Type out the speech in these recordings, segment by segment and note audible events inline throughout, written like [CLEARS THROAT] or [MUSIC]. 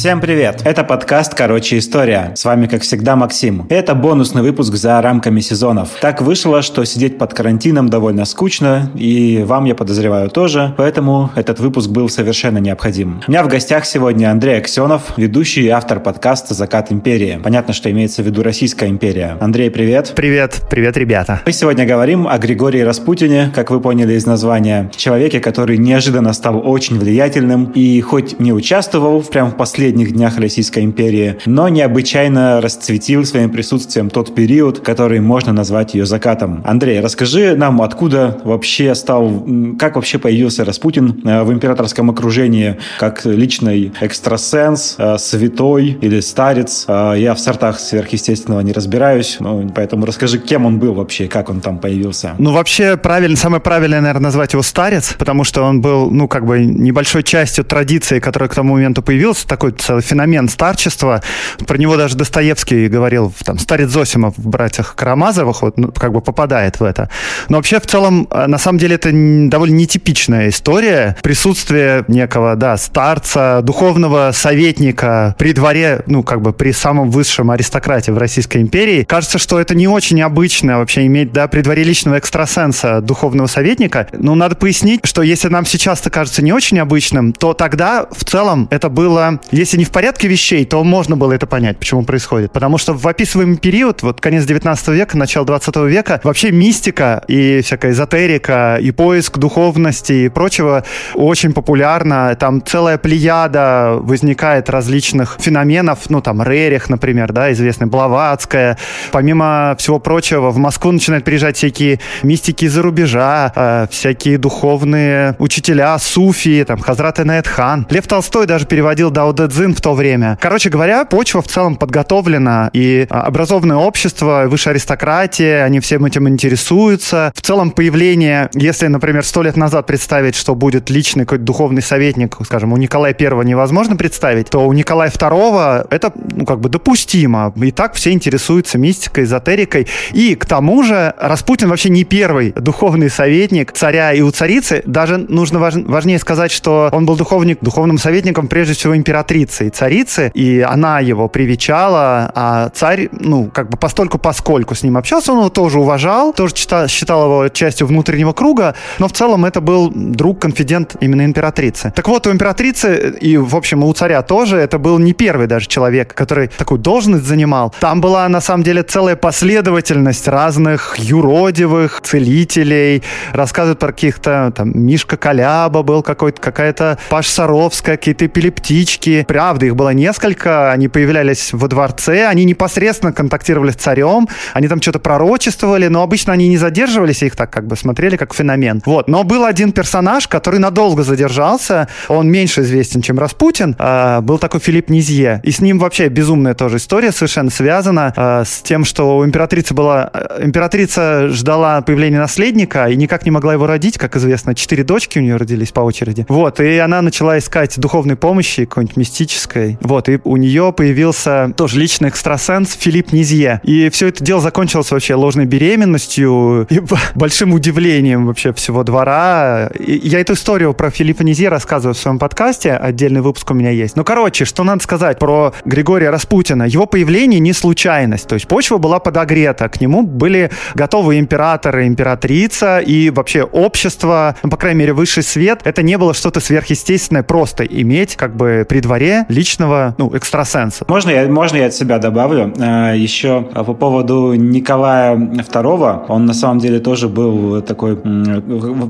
Всем привет! Это подкаст «Короче, история». С вами, как всегда, Максим. Это бонусный выпуск за рамками сезонов. Так вышло, что сидеть под карантином довольно скучно, и вам, я подозреваю, тоже, поэтому этот выпуск был совершенно необходим. У меня в гостях сегодня Андрей Аксенов, ведущий и автор подкаста «Закат империи». Понятно, что имеется в виду Российская империя. Андрей, привет! Привет! Привет, ребята! Мы сегодня говорим о Григории Распутине, как вы поняли из названия, человеке, который неожиданно стал очень влиятельным и хоть не участвовал прямо в последних днях Российской империи, но необычайно расцветил своим присутствием тот период, который можно назвать ее закатом. Андрей, расскажи нам, откуда вообще стал, как вообще появился Распутин э, в императорском окружении, как личный экстрасенс, э, святой или старец. Э, я в сортах сверхъестественного не разбираюсь, поэтому расскажи, кем он был вообще, как он там появился. Ну, вообще, правильно, самое правильное, наверное, назвать его старец, потому что он был, ну, как бы небольшой частью традиции, которая к тому моменту появилась, такой целый феномен старчества. Про него даже Достоевский говорил, там, старец Зосимов в «Братьях Карамазовых», вот, ну, как бы попадает в это. Но вообще, в целом, э, на самом деле, это довольно нетипичная история. Присутствие некого, да, старца, духовного советника при дворе, ну, как бы при самом высшем аристократии в Российской империи. Кажется, что это не очень обычно вообще иметь, да, при дворе личного экстрасенса духовного советника. Ну, надо пояснить, что если нам сейчас это кажется не очень обычным, то тогда в целом это было, если не в порядке вещей, то можно было это понять, почему происходит. Потому что в описываемый период, вот конец 19 века, начало 20 века, вообще мистика и всякая эзотерика, и поиск духовности и прочего очень популярно. Там целая плеяда возникает различных феноменов, ну там Рерих, например, да, известный, Блаватская. Помимо всего прочего, в Москву начинают приезжать всякие мистики из-за рубежа, э, всякие духовные учителя, суфии, там, Хазрат Хан. Лев Толстой даже переводил Дао Дэ Цзин в то время. Короче говоря, почва в целом подготовлена, и а, образованное общество, высшая аристократия, они всем этим интересуются. В целом появление, если, например, сто лет назад представить, что будет личный какой-то духовный советник, скажем, у Николая Первого невозможно представить, то у Николая Второго это, ну, как бы допустимо. И так все интересуются мистикой, эзотерикой. И к тому же Распутин вообще не первый духовный советник царя и у царицы. Даже нужно важ... важнее сказать, что он был духовник, духовным советником прежде всего императрицы и царицы, и она его привечала, а царь, ну, как бы постольку поскольку с ним общался, он его тоже уважал, тоже считал, считал его частью внутреннего круга, но в целом это был друг-конфидент именно императрицы. Так вот, у императрицы и, в общем, у царя тоже это был не первый даже человек, который такую должность занимал. Там была, на самом деле, целая последовательность разных юродивых целителей, рассказывают про каких-то, там, Мишка Коляба был какой-то, какая-то Паш Саровская, какие-то эпилептички. Правда, их было несколько, они появлялись во дворце, они непосредственно контактировали с царем, они там что-то пророчествовали, но обычно они не задерживались, их так как бы смотрели как феномен. Вот. Но был один персонаж, который надолго задержался, он меньше известен, чем Распутин, э, был такой Филипп Низье. И с ним вообще безумная тоже история совершенно связана э, с тем, что у императрицы была... Э, императрица ждала появления наследника и никак не могла его родить, как известно, четыре дочки у нее родились по очереди. Вот, и она начала искать духовной помощи, какой-нибудь мистической. Вот, и у нее появился тоже личный экстрасенс Филипп Низье. И все это дело закончилось вообще ложной беременностью и [LAUGHS] большим удивлением вообще всего двора. И я эту историю про Филиппа Низье рассказываю в своем подкасте, отдельный выпуск у меня есть. Ну, короче, что надо сказать про Григория Распутина. Его появление не случайность, то есть почва была подогрета, к нему были готовы императоры, императрица и вообще общество, ну, по крайней мере, высший свет. Это не было что-то сверхъестественное просто иметь как бы при дворе личного, ну, экстрасенса. Можно я, можно я от себя добавлю? Э, Еще по поводу Николая II, он на самом деле тоже был такой,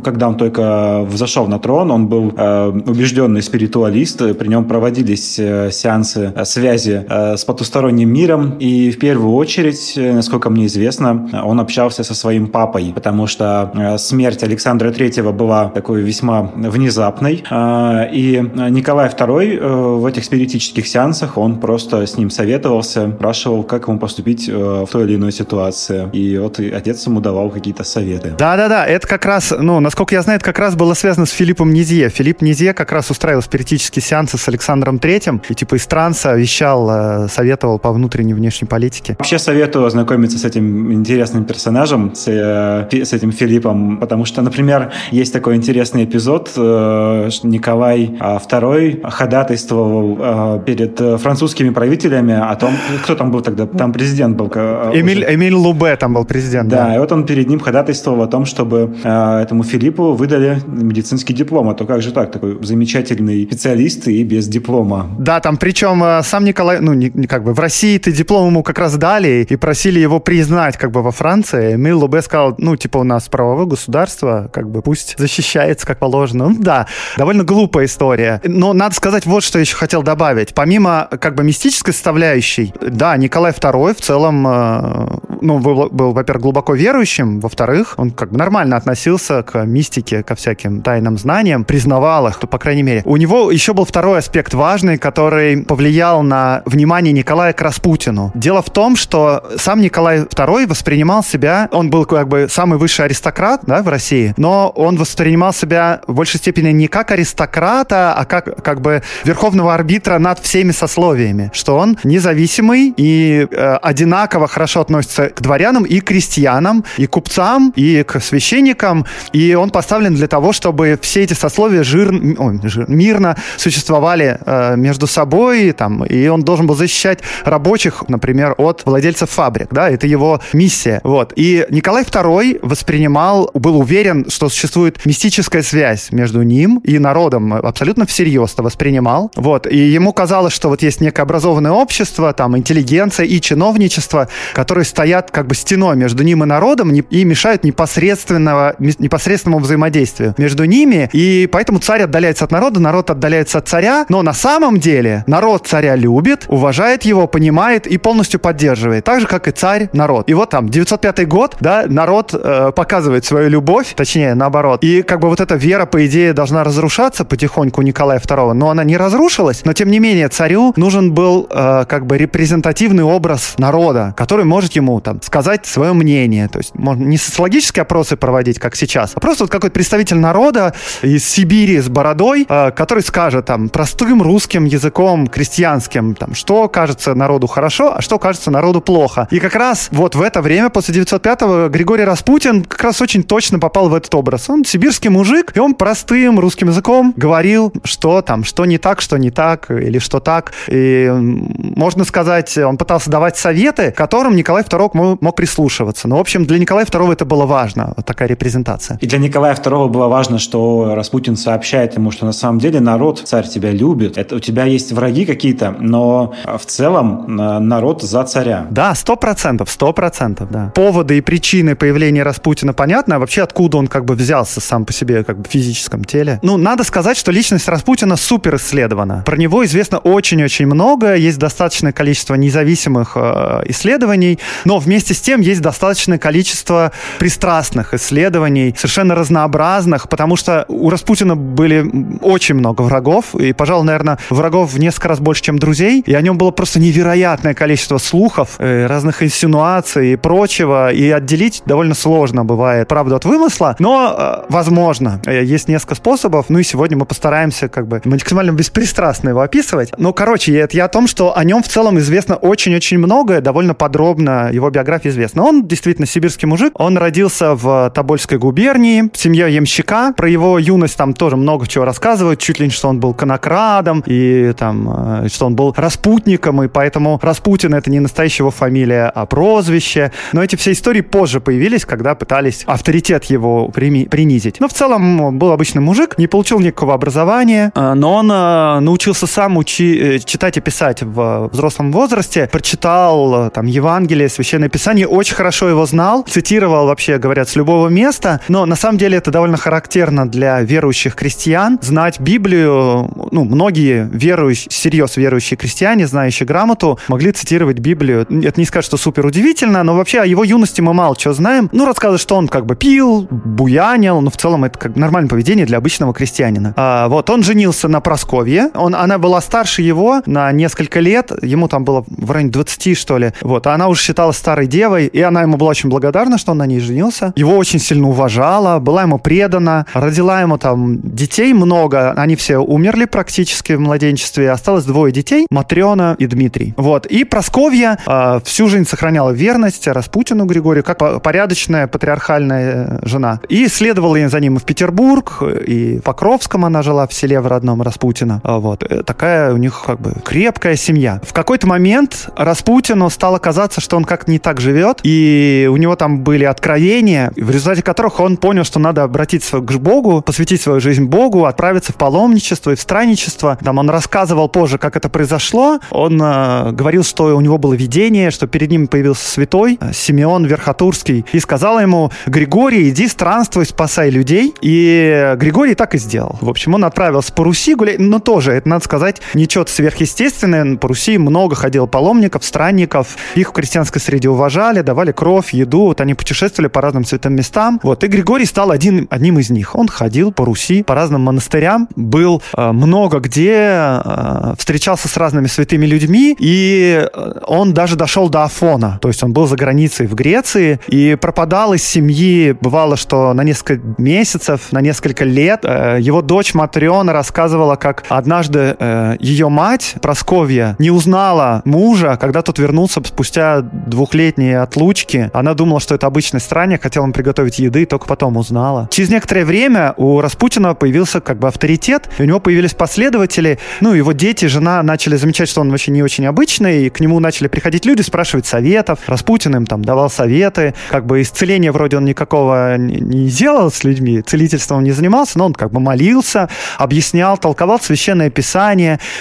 когда он только взошел на трон, он был э, убежденный спиритуалист, при нем проводились э, сеансы связи с потусторонним миром, и в первую очередь, насколько мне известно, он общался со своим папой, потому что смерть Александра III была такой весьма внезапной, и Николай II в этих спиритических сеансах, он просто с ним советовался, спрашивал, как ему поступить в той или иной ситуации, и вот отец ему давал какие-то советы. Да-да-да, это как раз, ну, насколько я знаю, это как раз было связано с Филиппом Низье. Филипп Низье как раз устраивал спиритические сеансы с Александром Третьим, и типа из транса вещал, э, советовал по внутренней и внешней политике. Вообще советую ознакомиться с этим интересным персонажем, с, э, с этим Филиппом, потому что, например, есть такой интересный эпизод, э, Николай II ходатайствовал ходатайствовал э, перед э, французскими правителями о том, кто там был тогда, там президент был. Э, Эмиль, Эмиль Лубе там был президент. Да, да, и вот он перед ним ходатайствовал о том, чтобы э, этому Филиппу выдали медицинский диплом. А то как же так, такой замечательный специалист и без диплома. Да, там причем э, сам Николай, ну, не, как бы в России ты диплом ему как раз дали и просили его признать как бы во Франции. Эмиль Лубе сказал, ну, типа у нас правовое государство, как бы пусть защищается как положено. Ну, [LAUGHS] да, довольно глупая история. Но надо сказать вот, что еще хотел добавить. Помимо как бы мистической составляющей, да, Николай II в целом, э, ну, был, был во-первых, глубоко верующим, во-вторых, он как бы нормально относился к мистике, ко всяким тайным знаниям, признавал их, то, по крайней мере. У него еще был второй аспект важный, который повлиял на внимание Николая к Распутину. Дело в том, что сам Николай II воспринимал себя, он был как бы самый высший аристократ да, в России, но он воспринимал себя в большей степени не как аристократа, а как, как бы верховного арбитра над всеми сословиями, что он независимый и э, одинаково хорошо относится к дворянам и крестьянам, и купцам, и к священникам, и он поставлен для того, чтобы все эти сословия жир, ой, жир, мирно существовали э, между собой, там, и он должен был защищать рабочих, например, от владельцев фабрик, да, это его миссия, вот. И Николай II воспринимал, был уверен, что существует мистическая связь между ним и народом, абсолютно всерьез это воспринимал, вот, и ему казалось, что вот есть некое образованное общество, там, интеллигенция и чиновничество, которые стоят как бы стеной между ним и народом и мешают непосредственного, непосредственному взаимодействию между ними, и поэтому царь отдаляется от народа, народ отдаляется от царя, но на самом деле народ царя любит, уважает его, понимает и полностью поддерживает, так же, как и царь народ. И вот там, 905 год, да, народ э, показывает свою любовь, точнее, наоборот, и как бы вот эта вера, по идее, должна разрушаться потихоньку у Николая II, но она не разрушилась, но тем не менее царю нужен был э, как бы репрезентативный образ народа, который может ему там сказать свое мнение, то есть можно не социологические опросы проводить, как сейчас, а просто вот какой-то представитель народа из Сибири с бородой, э, который скажет там простым русским языком, крестьянским, там, что кажется народу хорошо, а что кажется народу плохо. И как раз вот в это время, после 905-го, Григорий Распутин как раз очень точно попал в этот образ. Он сибирский мужик, и он простым русским языком говорил, что там, что не так, что не так, или что так. И можно сказать, он пытался давать советы, которым Николай II мог прислушиваться. Но, в общем, для Николая II это было важно, вот такая репрезентация. И для Николая II было важно, что Распутин сообщает ему, что на самом деле народ, царь тебя любит, это у тебя есть враги какие-то, но в целом народ за царя. Да, сто процентов, сто процентов, да. Поводы и причины появления Распутина понятны, а вообще откуда он как бы взялся сам по себе как бы в физическом теле. Ну, надо сказать, что личность Распутина супер исследована. Про него известно очень-очень много, есть достаточное количество независимых э, исследований, но вместе с тем есть достаточное количество пристрастных исследований, совершенно разнообразных, потому что у Распутина были очень много врагов, и, пожалуй, наверное, врагов в несколько раз больше, чем друзей, и о нем было просто невероятное количество слухов, э, разных инсинуаций и прочего, и отделить довольно сложно бывает правду от вымысла, но э, возможно. Есть несколько способов, ну и сегодня мы постараемся как бы максимально беспристрастно его описывать. Ну, короче, это я о том, что о нем в целом известно очень-очень многое, довольно подробно его биография известна. Он действительно сибирский мужик, он родился в Тобольской губернии, в семье ямщика, про его юность там тоже много чего рассказывают, чуть ли не что он был конокрадом, и там, э, что он был распутником, и поэтому Распутин это не настоящая его фамилия, а прозвище. Но эти все истории позже появились, когда пытались авторитет его принизить. Но в целом был обычный мужик, не получил никакого образования, э, но он э, научился сам учи, читать и писать в взрослом возрасте, прочитал там Евангелие, Священное Писание, очень хорошо его знал, цитировал вообще, говорят, с любого места, но на самом деле это довольно характерно для верующих крестьян, знать Библию, ну, многие верующие, серьез верующие крестьяне, знающие грамоту, могли цитировать Библию. Это не скажет, что супер удивительно, но вообще о его юности мы мало чего знаем. Ну, рассказывают, что он как бы пил, буянил, но в целом это как нормальное поведение для обычного крестьянина. А, вот, он женился на Просковье, он, она была старше его на несколько лет, ему там было в районе 20, что ли, вот, а она уже считалась старой девой, и она ему была очень благодарна, что он на ней женился. Его очень сильно уважала, была ему предана, родила ему там детей много, они все умерли практически в младенчестве, осталось двое детей, Матрена и Дмитрий. Вот, и Просковья э, всю жизнь сохраняла верность Распутину Григорию, как порядочная патриархальная жена. И следовала за ним в Петербург, и в Покровском она жила в селе в родном Распутина. Вот, э, такая у них как бы крепкая семья. В какой-то момент Распутину стало казаться, что он как не так живет, и у него там были откровения, в результате которых он понял, что надо обратиться к Богу, посвятить свою жизнь Богу, отправиться в паломничество и в странничество. Там он рассказывал позже, как это произошло. Он э, говорил, что у него было видение, что перед ним появился святой э, Симеон Верхотурский и сказал ему, Григорий, иди странствуй, спасай людей. И Григорий так и сделал. В общем, он отправился по Руси гулять, но тоже, это надо сказать, ничего сверхъестественное. По Руси много ходил паломников, странников. Их в крестьянской среде уважали, давали кровь, еду. Вот они путешествовали по разным святым местам. Вот. И Григорий стал один, одним из них. Он ходил по Руси, по разным монастырям, был э, много где, э, встречался с разными святыми людьми, и э, он даже дошел до Афона. То есть он был за границей в Греции и пропадал из семьи. Бывало, что на несколько месяцев, на несколько лет э, его дочь Матриона рассказывала, как однажды э, ее мать, Просковья, не узнала мужа, когда тот вернулся спустя двухлетние отлучки. Она думала, что это обычный странник, хотела ему приготовить еды, только потом узнала. Через некоторое время у Распутина появился как бы авторитет, и у него появились последователи, ну, его дети, жена начали замечать, что он вообще не очень обычный, и к нему начали приходить люди, спрашивать советов. Распутин им там давал советы, как бы исцеления вроде он никакого не делал с людьми, целительством не занимался, но он как бы молился, объяснял, толковал священное писание,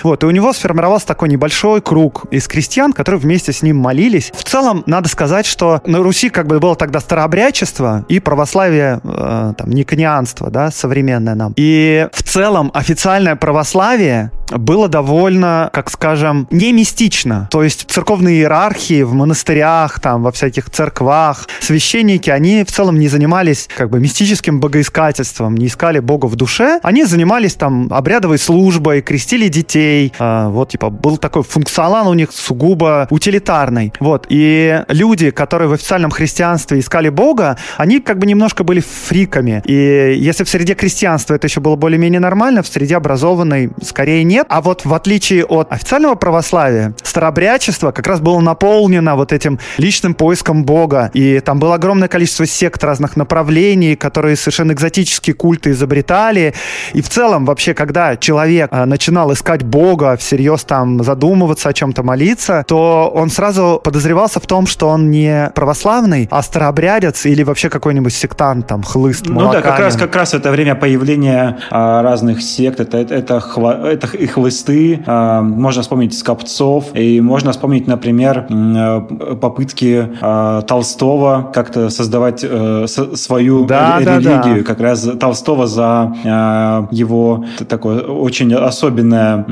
вот, и у него сформировался такой небольшой круг из крестьян, которые вместе с ним молились. В целом, надо сказать, что на Руси как бы было тогда старообрядчество и православие, э, там, никонианство, да, современное нам. И в целом официальное православие было довольно, как скажем, не мистично. То есть церковные иерархии в монастырях, там, во всяких церквах, священники, они в целом не занимались как бы мистическим богоискательством, не искали Бога в душе. Они занимались там обрядовой службой, крестили детей. Э, вот, типа, был такой функционал у них сугубо утилитарный. Вот. И люди, которые в официальном христианстве искали Бога, они как бы немножко были фриками. И если в среде крестьянства это еще было более-менее нормально, в среде образованной скорее нет. А вот в отличие от официального православия, старобрячество как раз было наполнено вот этим личным поиском Бога. И там было огромное количество сект разных направлений, которые совершенно экзотические культы изобретали. И в целом вообще, когда человек а, начинал искать Бога, всерьез там задумываться о чем-то, молиться, то он сразу подозревался в том, что он не православный, а старообрядец или вообще какой-нибудь сектант, там, хлыст, Ну да, как раз, как раз это время появления а, разных сект, это, это, это, хва, это хлысты, а, можно вспомнить Скопцов, и можно вспомнить, например, а, попытки а, Толстого как-то создавать со, свою да, религию, да, да. как раз Толстого за а, его такое очень особенное,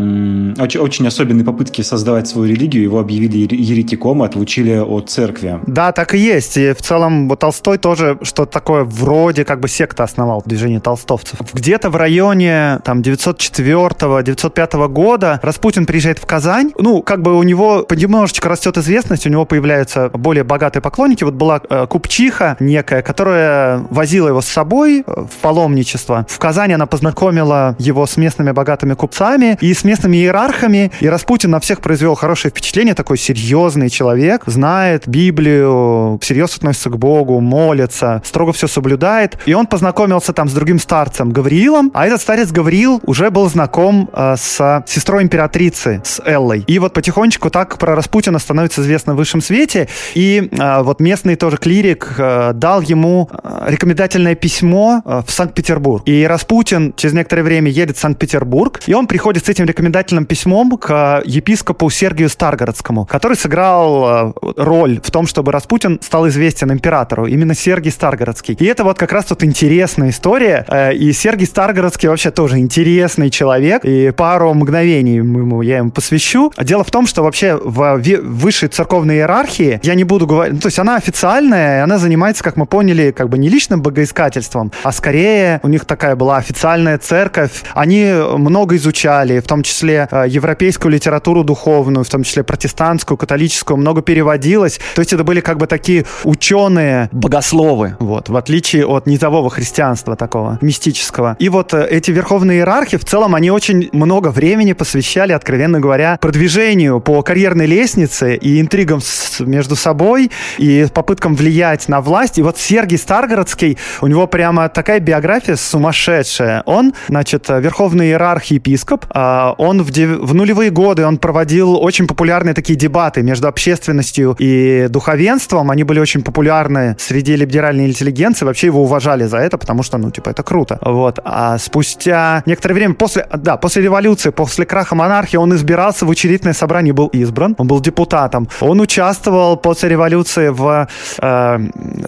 очень, очень особенные попытки создавать свою религию, его объявили еретиком и отлучили от церкви. Да, так и есть. И в целом вот Толстой тоже что-то такое вроде как бы секта основал движение толстовцев. Где-то в районе там 904-905 года Распутин приезжает в Казань. Ну, как бы у него понемножечко растет известность, у него появляются более богатые поклонники. Вот была э, купчиха некая, которая возила его с собой э, в паломничество. В Казани она познакомила его с местными богатыми купцами и с местными иерархами. И Распутин на всех произвел хорошее впечатление. Такой серьезный человек, знает Библию, всерьез относится к Богу, молится, строго все соблюдает. И он познакомился там с другим старцем Гавриилом, а этот старец Гавриил уже был знаком э, с сестрой императрицы, с Эллой. И вот потихонечку так про Распутина становится известно в высшем свете. И э, вот местный тоже клирик э, дал ему э, рекомендательное письмо э, в Санкт-Петербург. И Распутин через некоторое время едет в Санкт-Петербург, и он приходит с этим рекомендательным письмом к епископу Сергию Старгородскому, который сыграл роль в том, чтобы Распутин стал известен императору. Именно Сергий Старгородский. И это вот как раз тут интересная история. Э, и Сергий Старгородский вообще тоже интересный человек. И пару пару мгновений ему, я ему посвящу. Дело в том, что вообще в высшей церковной иерархии, я не буду говорить, ну, то есть она официальная, и она занимается, как мы поняли, как бы не личным богоискательством, а скорее у них такая была официальная церковь. Они много изучали, в том числе э, европейскую литературу духовную, в том числе протестантскую, католическую, много переводилось. То есть это были как бы такие ученые богословы, вот, в отличие от низового христианства такого, мистического. И вот э, эти верховные иерархи, в целом, они очень много времени посвящали, откровенно говоря, продвижению по карьерной лестнице и интригам с, между собой, и попыткам влиять на власть. И вот Сергий Старгородский, у него прямо такая биография сумасшедшая. Он, значит, верховный иерарх епископ, а, он в, в нулевые годы он проводил очень популярные такие дебаты между общественностью и духовенством. Они были очень популярны среди либеральной интеллигенции. Вообще его уважали за это, потому что, ну, типа, это круто. Вот. А спустя некоторое время после, да, после революции, после краха монархии, он избирался в учредительное собрание, был избран. Он был депутатом. Он участвовал после революции в э,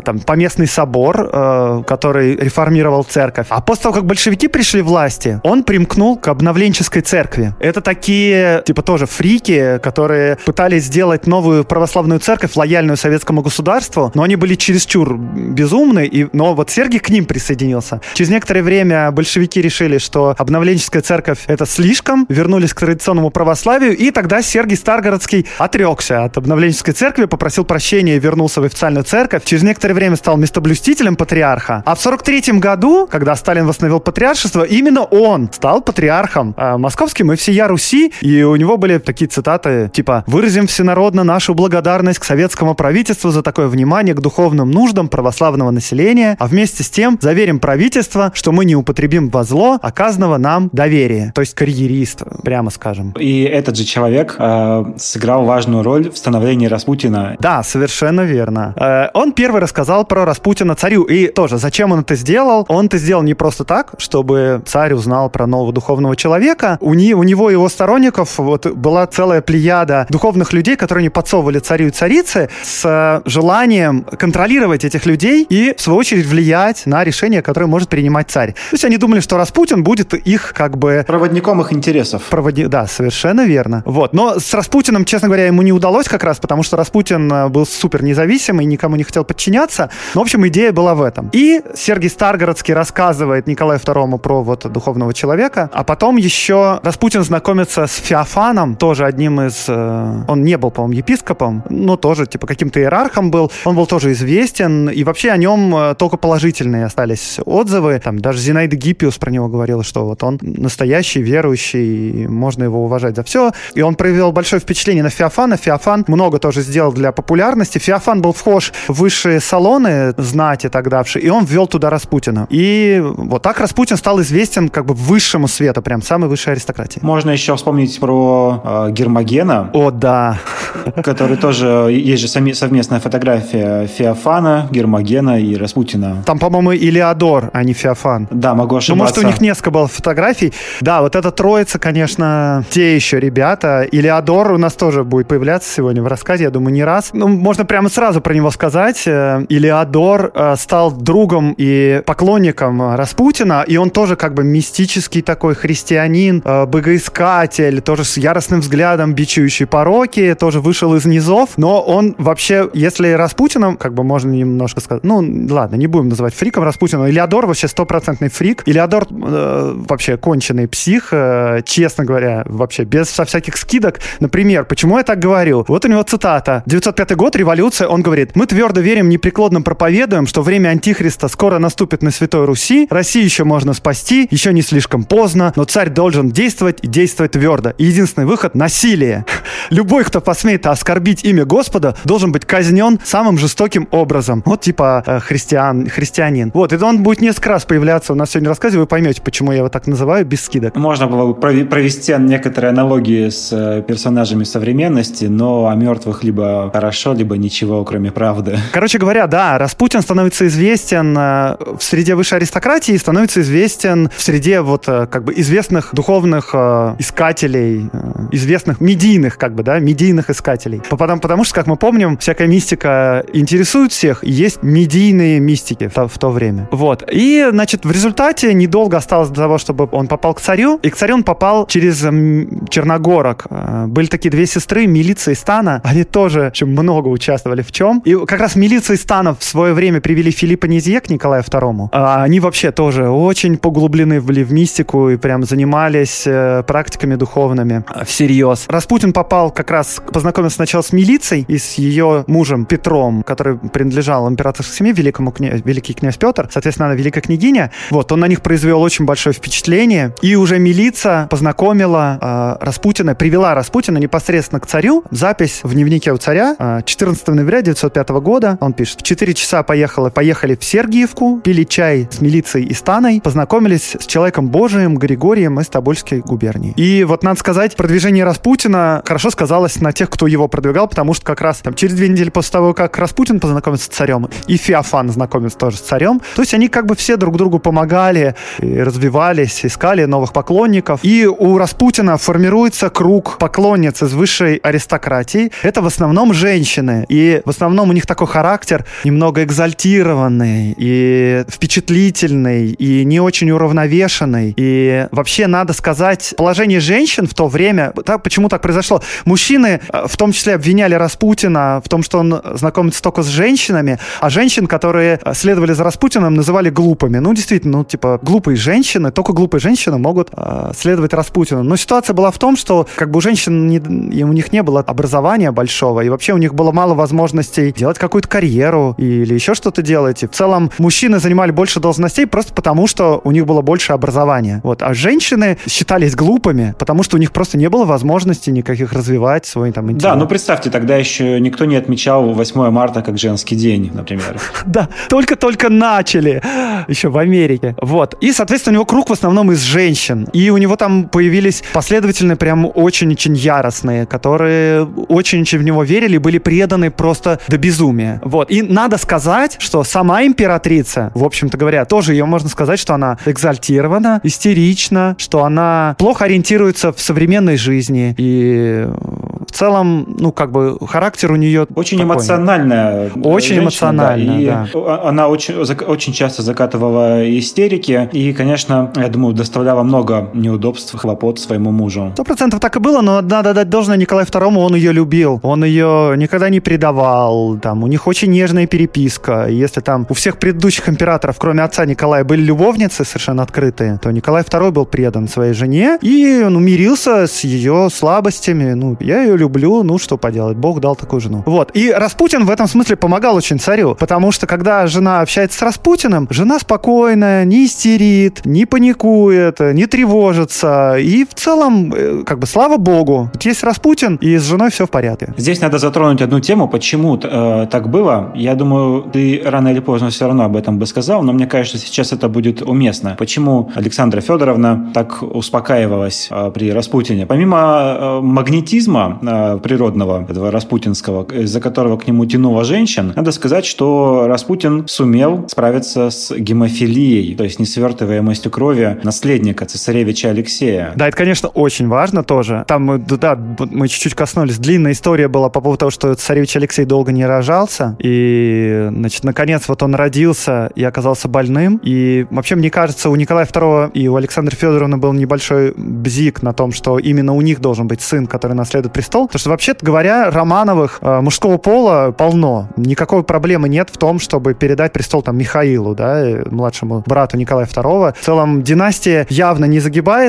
там, поместный собор, э, который реформировал церковь. А после того, как большевики пришли власти, он примкнул к обновленческой церкви. Это такие, типа, тоже фрики, которые пытались сделать новую православную церковь, лояльную советскому государству, но они были чересчур безумны, и, но вот Сергий к ним присоединился. Через некоторое время большевики решили, что обновленческая церковь это слишком, вернулись к традиционному православию, и тогда Сергий Старгородский отрекся от обновленческой церкви, попросил прощения и вернулся в официальную церковь. Через некоторое время стал местоблюстителем патриарха. А в 43 году, когда Сталин восстановил патриаршество, именно он стал патриархом э, московским и всея Руси, и у него были такие цитаты, типа «Выразим всенародно нашу благодарность к советскому правительству за такое внимание к духовным нуждам православного населения, а вместе с тем заверим правительство, что мы не употребим во зло оказанного нам доверия». То есть карьерист, прямо скажем. И этот же человек э, сыграл важную роль в становлении Распутина. Да, совершенно верно. Э, он первый рассказал про Распутина царю. И тоже, зачем он это сделал? Он это сделал не просто так, чтобы царь узнал про нового духовного человека. У, не, у него и его сторонников вот была целая плеяда духовных людей, которые не подсовывали царю и царице с желанием контролировать этих людей и, в свою очередь, влиять на решение, которое может принимать царь. То есть они думали, что Распутин будет их как бы... Проводником их интересов. Проводи... Да, совершенно верно. Вот. Но с Распутиным, честно говоря, ему не удалось как раз, потому что Распутин э, был супер независимый, никому не хотел подчиняться. Но, в общем, идея была в этом. И Сергей Старгородский рассказывает Николаю II про вот духовного человека, а потом еще Распутин знакомится с Феофаном, тоже одним из... Э, он не был, по-моему, епископом, но тоже, типа, каким-то иерархом был. Он был тоже известен, и вообще о нем э, только положительные остались отзывы. Там даже Зинаида Гиппиус про него говорила, что вот он настоящий верующий, можно его уважать за все. И он произвел большое впечатление на Феофана. Феофан много тоже сделал для популярности. Феофан был вхож в высшие салоны знати тогда, и он ввел туда Распутина. И вот так Распутин стал известен как бы высшему свету, прям самой высшей аристократии. Можно еще вспомнить про э, Гермогена. О, да. Который тоже, есть же совместная фотография Феофана, Гермогена и Распутина. Там, по-моему, Илеодор, а не Феофан. Да, могу ошибаться. Ну, может, у них несколько было фотографий. Да, вот эта троица, конечно, те еще ребята. Илеодор у нас тоже будет появляться сегодня в рассказе, я думаю, не раз. Ну, можно прямо сразу про него сказать. Э, Илеодор э, стал другом и поклонником Распутина, и он тоже как бы мистический такой христианин, э, богоискатель, тоже с яростным взглядом, бичующий пороки, тоже вышел из низов, но он вообще, если Распутиным, как бы можно немножко сказать, ну, ладно, не будем называть фриком Распутина, Илеодор вообще стопроцентный фрик, Илеодор э, вообще конченый псих, э, честно говоря, вообще без со всяких скидок. Например, почему я так говорю? Вот у него цитата. 905 год, революция, он говорит, мы твердо верим, непреклонно проповедуем, что время Антихриста скоро наступит на Святой Руси, Россию еще можно спасти, еще не слишком поздно, но царь должен действовать и действовать твердо. И единственный выход — насилие. [LAUGHS] Любой, кто посмеет оскорбить имя Господа, должен быть казнен самым жестоким образом. Вот типа э, христиан, христианин. Вот, и он будет несколько раз появляться у нас сегодня в рассказе, вы поймете, почему я его так называю, без скидок. Можно было бы провести некоторые аналогии с э, персонажами современности, но о мертвых либо хорошо, либо ничего, кроме правды. [LAUGHS] Короче говоря, да, Распутин становится известен э, в среде высшей аристократии, становится известен в среде вот э, как бы известных духовных искателей, известных медийных как бы, да, медийных искателей. Потому, потому что, как мы помним, всякая мистика интересует всех, и есть медийные мистики в в то время. Вот. И, значит, в результате недолго осталось до того, чтобы он попал к царю, и к царю он попал через Черногорок. Э, были такие две сестры, милиция и Стана. Они тоже очень много участвовали в чем. И как раз милиция и Стана в свое время привели Филиппа Низье к Николаю II. А они вообще тоже очень поглублены были в мистику и прям занимались э, практиками духовными всерьез. Распутин попал как раз, познакомился сначала с милицией и с ее мужем Петром, который принадлежал императорской семье, великому кня... великий князь Петр, соответственно, она великая княгиня. Вот, он на них произвел очень большое впечатление. И уже милиция познакомила э, Распутина, привела Распутина непосредственно к царю. Запись в дневнике у царя э, 14 ноября 1905 года. Он пишет, в 4 часа поехали, поехали в Сергиевку, пили чай с милицией и станой, познакомились с человеком Божиим Григорием из Тобольской губернии. И вот, надо сказать, продвижение Распутина хорошо сказалось на тех, кто его продвигал, потому что как раз там через две недели после того, как Распутин познакомится с царем, и Феофан знакомится тоже с царем, то есть они как бы все друг другу помогали, и развивались, искали новых поклонников. И у Распутина формируется круг поклонниц из высшей аристократии. Это в основном женщины. И в основном у них такой характер немного экзальтированный и впечатлительный, и не очень уравновешенный. И вообще, надо сказать, положение женщин в то время, так, почему так произошло? Мужчины э, в том числе обвиняли Распутина в том, что он знакомится только с женщинами, а женщин, которые э, следовали за Распутиным, называли глупыми. Ну, действительно, ну, типа, глупые женщины, только глупые женщины могут э, следовать Распутину. Но ситуация была в том, что как бы у женщин не, и у них не было образования большого, и вообще у них было мало возможностей делать какую-то карьеру или еще что-то делать. И в целом мужчины занимали больше должностей просто потому, что у них было больше образования. Вот. А женщины считались глупыми, потому что у них просто не было возможности никаких развивать свой там интеллект. Да, ну представьте, тогда еще никто не отмечал 8 марта как женский день, например. [LAUGHS] Да, только-только начали еще в Америке. Вот. И, соответственно, у него круг в основном из женщин. И у него там появились последовательные, прям очень-очень яростные, которые очень-очень в него верили, были преданы просто до безумия. Вот. И надо сказать, что сама императрица, в общем-то говоря, тоже ее можно сказать, что она экзальтирована, истерична, что она плохо ориентируется в современной жизни и в целом, ну, как бы характер у нее Очень такой. эмоциональная Очень женщина, эмоциональная, да. И да. она очень, очень часто закатывала истерики и, конечно, я думаю, доставляла много неудобств, хлопот своему мужу. Сто процентов так и было, но надо дать должное Николаю II, он ее любил. Он ее никогда не предавал. Там, у них очень нежная переписка. Если там у всех предыдущих императоров, кроме отца Николая, были любовницы совершенно открытые, то Николай II был предан своей жене и он умирился с ее слабостями. Ну, я ее люблю, ну что поделать, Бог дал такую жену. Вот. И Распутин в этом смысле помогал очень царю, потому что когда жена общается с Распутиным, жена спокойная, не истерит, не паникует, не тревожится. И в целом, э, как бы, слава Богу, есть Распутин, и с женой все в порядке. Здесь надо затронуть одну тему, почему э, так было. Я думаю, ты рано или поздно все равно об этом бы сказал, но мне кажется, сейчас это будет уместно. Почему Александра Федоровна так успокаивалась э, при Распутине? Помимо э, магнетизма, э, природного, этого распутинского, из-за которого к нему тянуло женщин, надо сказать, что Распутин сумел справиться с гемофилией, то есть несвертываемостью крови наследника цесаревича Алексея. Да, это, конечно, очень важно тоже. Там, да, мы чуть-чуть коснулись. Длинная история была по поводу того, что цесаревич Алексей долго не рожался, и, значит, наконец вот он родился и оказался больным, и вообще, мне кажется, у Николая II и у Александра Федоровны был небольшой бзик на том, что именно у них должен быть сын, который наследует престол, потому что, вообще-то говоря, Романовых э, мужского пола полно. Никакой проблемы нет в том, чтобы передать престол там Михаилу, да, э, младшему брату Николая II. В целом династия явно не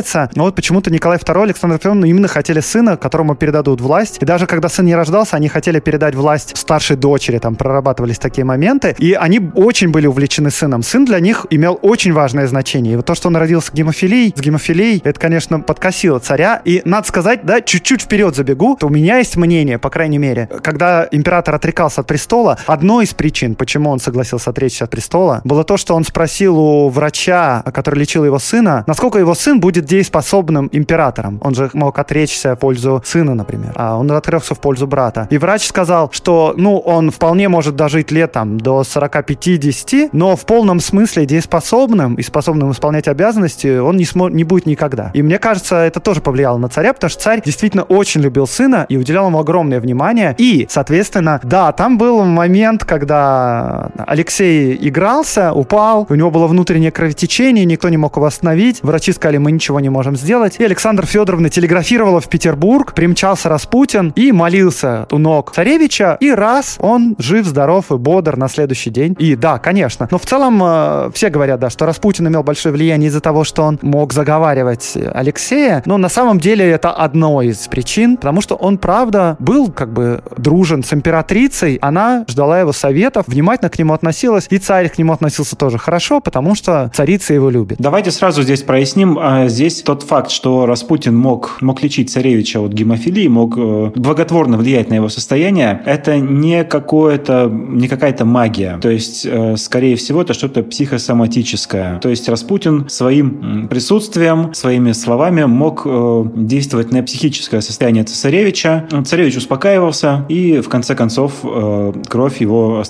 загибается, но вот почему-то Николай II, Александр Федоровна именно хотели сына, которому передадут власть. И даже когда сын не рождался, они хотели передать власть старшей дочери, там прорабатывались такие моменты. И они очень были увлечены сыном. Сын для них имел очень важное значение. И вот то, что он родился гемофилией, с гемофилией, это, конечно, подкосило царя. И надо сказать, да, чуть-чуть вперед забегу, то у меня есть мнение, по крайней мере, когда император отрекался от престола, одной из причин, почему он согласился отречься от престола, было то, что он спросил у врача, который лечил его сына, насколько его сын будет дееспособным императором. Он же мог отречься в пользу сына, например. А он отрекся в пользу брата. И врач сказал, что, ну, он вполне может дожить лет там до 40-50, но в полном смысле дееспособным и способным исполнять обязанности он не, смо- не будет никогда. И мне кажется, это тоже повлияло на царя, потому что царь действительно очень любил сына и уделял ему огромное внимание. И, соответственно, да, там был момент, когда Алексей игрался, упал, у него было внутреннее кровотечение, никто не мог его остановить. Врачи сказали, мы ничего не можем сделать. И Александра Федоровна телеграфировала в Петербург, примчался Распутин и молился у ног царевича, и раз, он жив, здоров и бодр на следующий день. И да, конечно. Но в целом э, все говорят, да, что Распутин имел большое влияние из-за того, что он мог заговаривать Алексея, но на самом деле это одно из причин, потому что он, правда, был как бы дружен с императрицей, она ждала его советов, внимательно к нему относилась, и царь к нему относился тоже хорошо, потому что царица его любит. Давайте сразу здесь проясним. А, здесь тот факт, что Распутин мог, мог лечить царевича от гемофилии, мог э, благотворно влиять на его состояние, это не какое-то, не какая-то магия. То есть, э, скорее всего, это что-то психосоматическое. То есть Распутин своим присутствием, своими словами мог э, действовать на психическое состояние царевича. Царевич успокаивался, и в конце концов кровь его,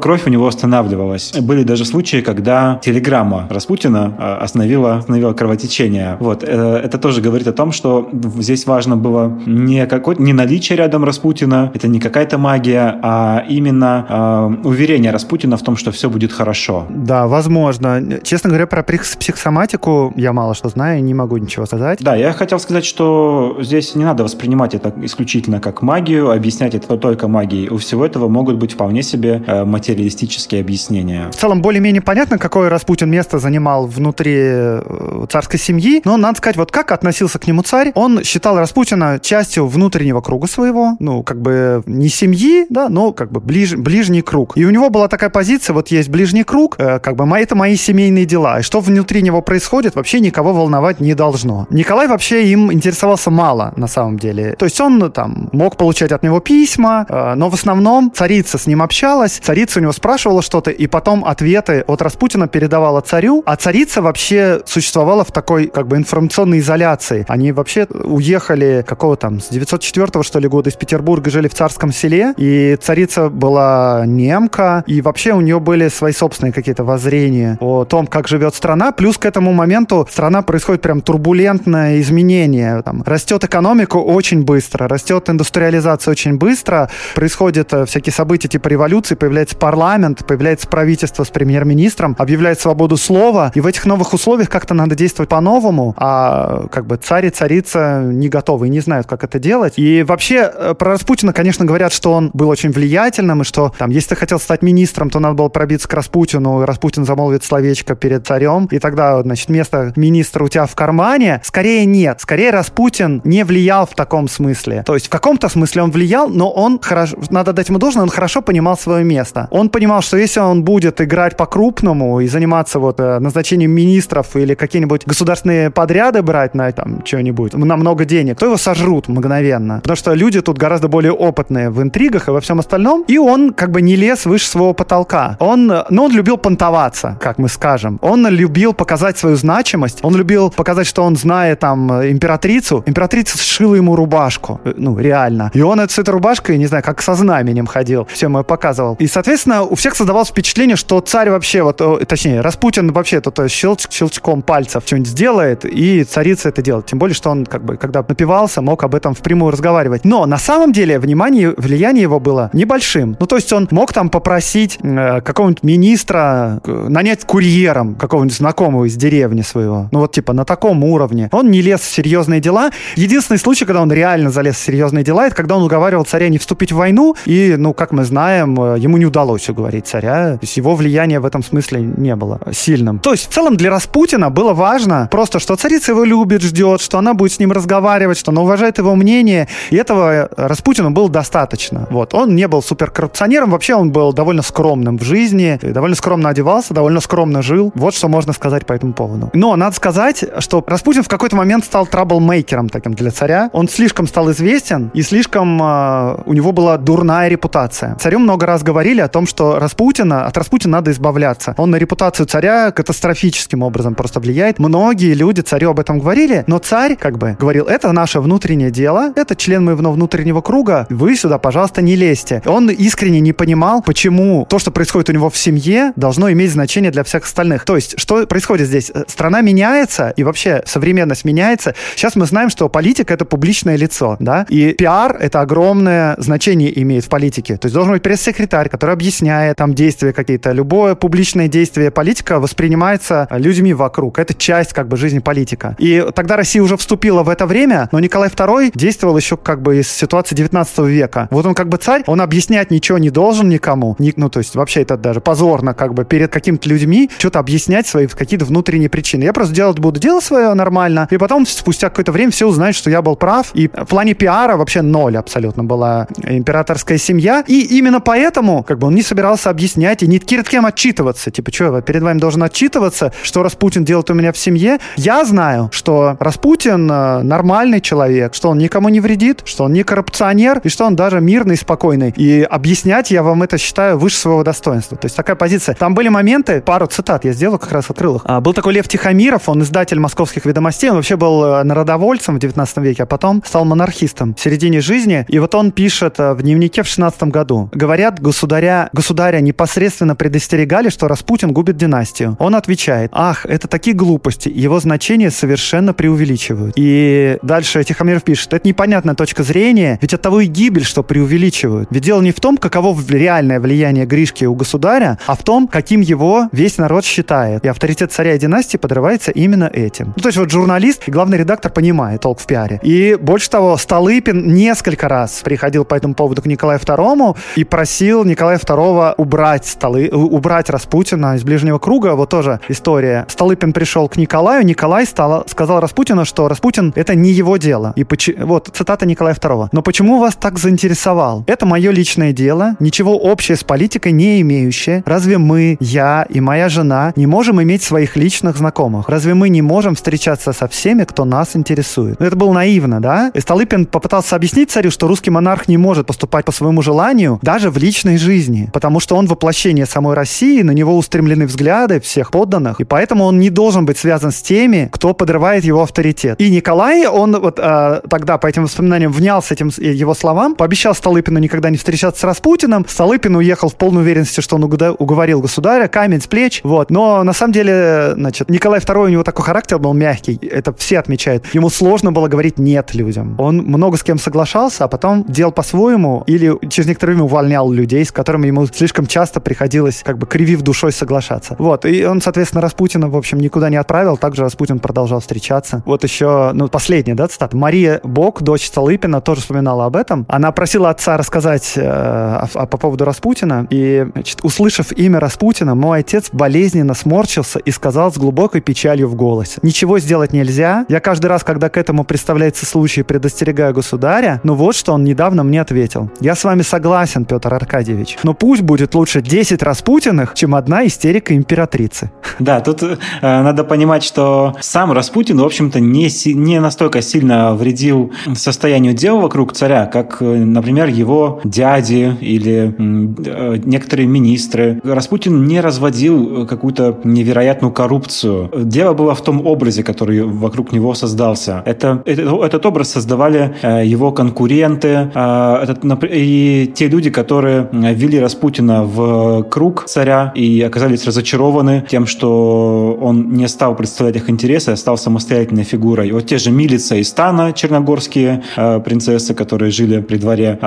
кровь у него останавливалась. Были даже случаи, когда телеграмма Распутина остановила, остановила кровотечение. Вот. Это тоже говорит о том, что здесь важно было не, какой, не наличие рядом Распутина, это не какая-то магия, а именно э, уверение Распутина в том, что все будет хорошо. Да, возможно. Честно говоря, про психосоматику я мало что знаю, не могу ничего сказать. Да, я хотел сказать, что здесь не надо воспринимать это исключительно как магию, объяснять это только магией. У всего этого могут быть вполне себе э, материалистические объяснения. В целом, более-менее понятно, какое Распутин место занимал внутри э, царской семьи, но надо сказать, вот как относился к нему царь, он считал Распутина частью внутреннего круга своего, ну, как бы не семьи, да, но как бы ближ, ближний круг. И у него была такая позиция, вот есть ближний круг, э, как бы это мои семейные дела, и что внутри него происходит, вообще никого волновать не должно. Николай вообще им интересовался мало, на самом деле. То есть он там мог получать от него письма, э, но в основном царица с ним общалась, царица у него спрашивала что-то, и потом ответы от Распутина передавала царю, а царица вообще существовала в такой как бы информационной изоляции. Они вообще уехали какого там, с 904 что ли года из Петербурга, жили в царском селе, и царица была немка, и вообще у нее были свои собственные какие-то воззрения о том, как живет страна, плюс к этому моменту страна происходит прям турбулентное изменение, там, растет экономика очень быстро, растет индустриализация очень быстро, происходят э, всякие события типа революции, появляется парламент, появляется правительство с премьер-министром, объявляет свободу слова, и в этих новых условиях как-то надо действовать по-новому, а как бы царь и царица не готовы и не знают, как это делать. И вообще э, про Распутина, конечно, говорят, что он был очень влиятельным, и что там, если ты хотел стать министром, то надо было пробиться к Распутину, и Распутин замолвит словечко перед царем, и тогда, значит, место министра у тебя в кармане. Скорее нет. Скорее Распутин не влиял в таком смысле. То есть в каком-то смысле он влиял, но он хорошо, надо дать ему должное, он хорошо понимал свое место. Он понимал, что если он будет играть по-крупному и заниматься вот э, назначением министров или какие-нибудь государственные подряды брать на там что-нибудь, на много денег, то его сожрут мгновенно. Потому что люди тут гораздо более опытные в интригах и во всем остальном. И он как бы не лез выше своего потолка. Он, ну, он любил понтоваться, как мы скажем. Он любил показать свою значимость. Он любил показать, что он знает там императрицу. Императрица сшила ему рубашку. Э, ну, реально. И он с этой рубашкой, не знаю, как со знаменем ходил. Все ему показывал. И, соответственно, у всех создавалось впечатление, что царь вообще, вот, точнее, Распутин вообще то, то щелч, щелчком пальцев что-нибудь сделает, и царица это делает. Тем более, что он, как бы, когда напивался, мог об этом впрямую разговаривать. Но на самом деле внимание, влияние его было небольшим. Ну, то есть он мог там попросить э, какого-нибудь министра э, нанять курьером какого-нибудь знакомого из деревни своего. Ну, вот типа на таком уровне. Он не лез в серьезные дела. Единственный случай, когда он реально залез в серьезные дела, это когда он уговаривал царя не вступить в войну, и, ну, как мы знаем, э, ему не удалось уговорить царя. То есть его влияние в этом смысле не было сильным. То есть в целом для Распутина было важно просто, что царица его любит, ждет, что она будет с ним разговаривать, что она уважает его мнение, и этого Распутину было достаточно. Вот. Он не был суперкоррупционером, вообще он был довольно скромным в жизни, довольно скромно одевался, довольно скромно жил. Вот что можно сказать по этому поводу. Но надо сказать, что Распутин в какой-то момент стал траблмейкером таким для царя. Он слишком стал известен, и слишком э, у него была дурная репутация. Царю много раз говорили о том, что Распутина, от Распутина надо избавляться. Он на репутацию царя катастрофическим образом просто влияет. Многие люди царю об этом говорили, но царь как бы говорил, это наше внутреннее дело, это член моего внутреннего круга, вы сюда, пожалуйста, не лезьте. Он искренне не понимал, почему то, что происходит у него в семье, должно иметь значение для всех остальных. То есть, что происходит здесь? Страна меняется, и вообще современность меняется. Сейчас мы знаем, что политика — это публичное лицо, да, и пиар — это огромное значение имеет в политике. То есть должен быть пресс-секретарь, который объясняет там действия какие-то. Любое публичное действие политика воспринимается людьми вокруг. Это часть как бы жизни политики политика. И тогда Россия уже вступила в это время, но Николай II действовал еще как бы из ситуации 19 века. Вот он как бы царь, он объяснять ничего не должен никому. Ни, ну, то есть вообще это даже позорно как бы перед какими-то людьми что-то объяснять свои какие-то внутренние причины. Я просто делать буду дело свое нормально, и потом спустя какое-то время все узнают, что я был прав. И в плане пиара вообще ноль абсолютно была императорская семья. И именно поэтому как бы он не собирался объяснять и ни перед кем отчитываться. Типа, что, я перед вами должен отчитываться, что Распутин делает у меня в семье? Я знаю, что Распутин э, нормальный человек, что он никому не вредит, что он не коррупционер, и что он даже мирный спокойный. И объяснять я вам это считаю выше своего достоинства. То есть такая позиция. Там были моменты, пару цитат я сделал, как раз открыл их. А, был такой Лев Тихомиров, он издатель московских ведомостей, он вообще был э, народовольцем в 19 веке, а потом стал монархистом в середине жизни. И вот он пишет э, в дневнике в 16 году. Говорят, государя, государя непосредственно предостерегали, что Распутин губит династию. Он отвечает, ах, это такие глупости, его значение совершенно преувеличивают. И дальше Тихомиров пишет, это непонятная точка зрения, ведь от того и гибель, что преувеличивают. Ведь дело не в том, каково реальное влияние Гришки у государя, а в том, каким его весь народ считает. И авторитет царя и династии подрывается именно этим. Ну, то есть вот журналист и главный редактор понимает толк в пиаре. И больше того, Столыпин несколько раз приходил по этому поводу к Николаю II и просил Николая II убрать столы, убрать Распутина из ближнего круга. Вот тоже история. Столыпин пришел к Николаю, Николай стал, сказал Распутину, что Распутин это не его дело. И поч... вот цитата Николая II. Но почему вас так заинтересовал? Это мое личное дело, ничего общего с политикой не имеющее. Разве мы, я и моя жена не можем иметь своих личных знакомых? Разве мы не можем встречаться со всеми, кто нас интересует? Ну, это было наивно, да? И Столыпин попытался объяснить царю, что русский монарх не может поступать по своему желанию даже в личной жизни, потому что он воплощение самой России, на него устремлены взгляды всех подданных, и поэтому он не должен быть связан с теми, кто подрывает его авторитет. И Николай, он вот э, тогда по этим воспоминаниям внял с этим его словам, пообещал Столыпину никогда не встречаться с Распутиным. Столыпин уехал в полной уверенности, что он уговорил государя, камень с плеч, вот. Но на самом деле, значит, Николай II у него такой характер был мягкий, это все отмечают. Ему сложно было говорить нет людям. Он много с кем соглашался, а потом делал по-своему или через некоторое время увольнял людей, с которыми ему слишком часто приходилось, как бы кривив душой, соглашаться. Вот. И он, соответственно, Распутина, в общем, никуда не отправил. Также Распутин продолжал встречаться. Вот еще, ну, последняя, да, цитата. Мария Бок, дочь Столыпина, тоже вспоминала об этом. Она просила отца рассказать э, а, а, по поводу Распутина. И, значит, услышав имя Распутина, мой отец болезненно сморщился и сказал с глубокой печалью в голосе. Ничего сделать нельзя. Я каждый раз, когда к этому представляется случай, предостерегаю государя. Но вот что он недавно мне ответил. Я с вами согласен, Петр Аркадьевич. Но пусть будет лучше 10 Распутиных, чем одна истерика императрицы. Да, тут э, надо понимать, что сам Распутин, в общем-то, не, не настолько сильно вредил состоянию дел вокруг царя, как, э, например, его дяди или э, некоторые министры. Распутин не разводил какую-то невероятную коррупцию. Дело было в том образе, который вокруг него создался. Это, это, этот образ создавали э, его конкуренты э, этот, и те люди, которые ввели Распутина в круг царя и оказались разочарованы тем, что он не стал представлять их интересы, а стал самостоятельной фигурой. Вот те же Милица и Стана, черногорские э, принцессы, которые жили при дворе,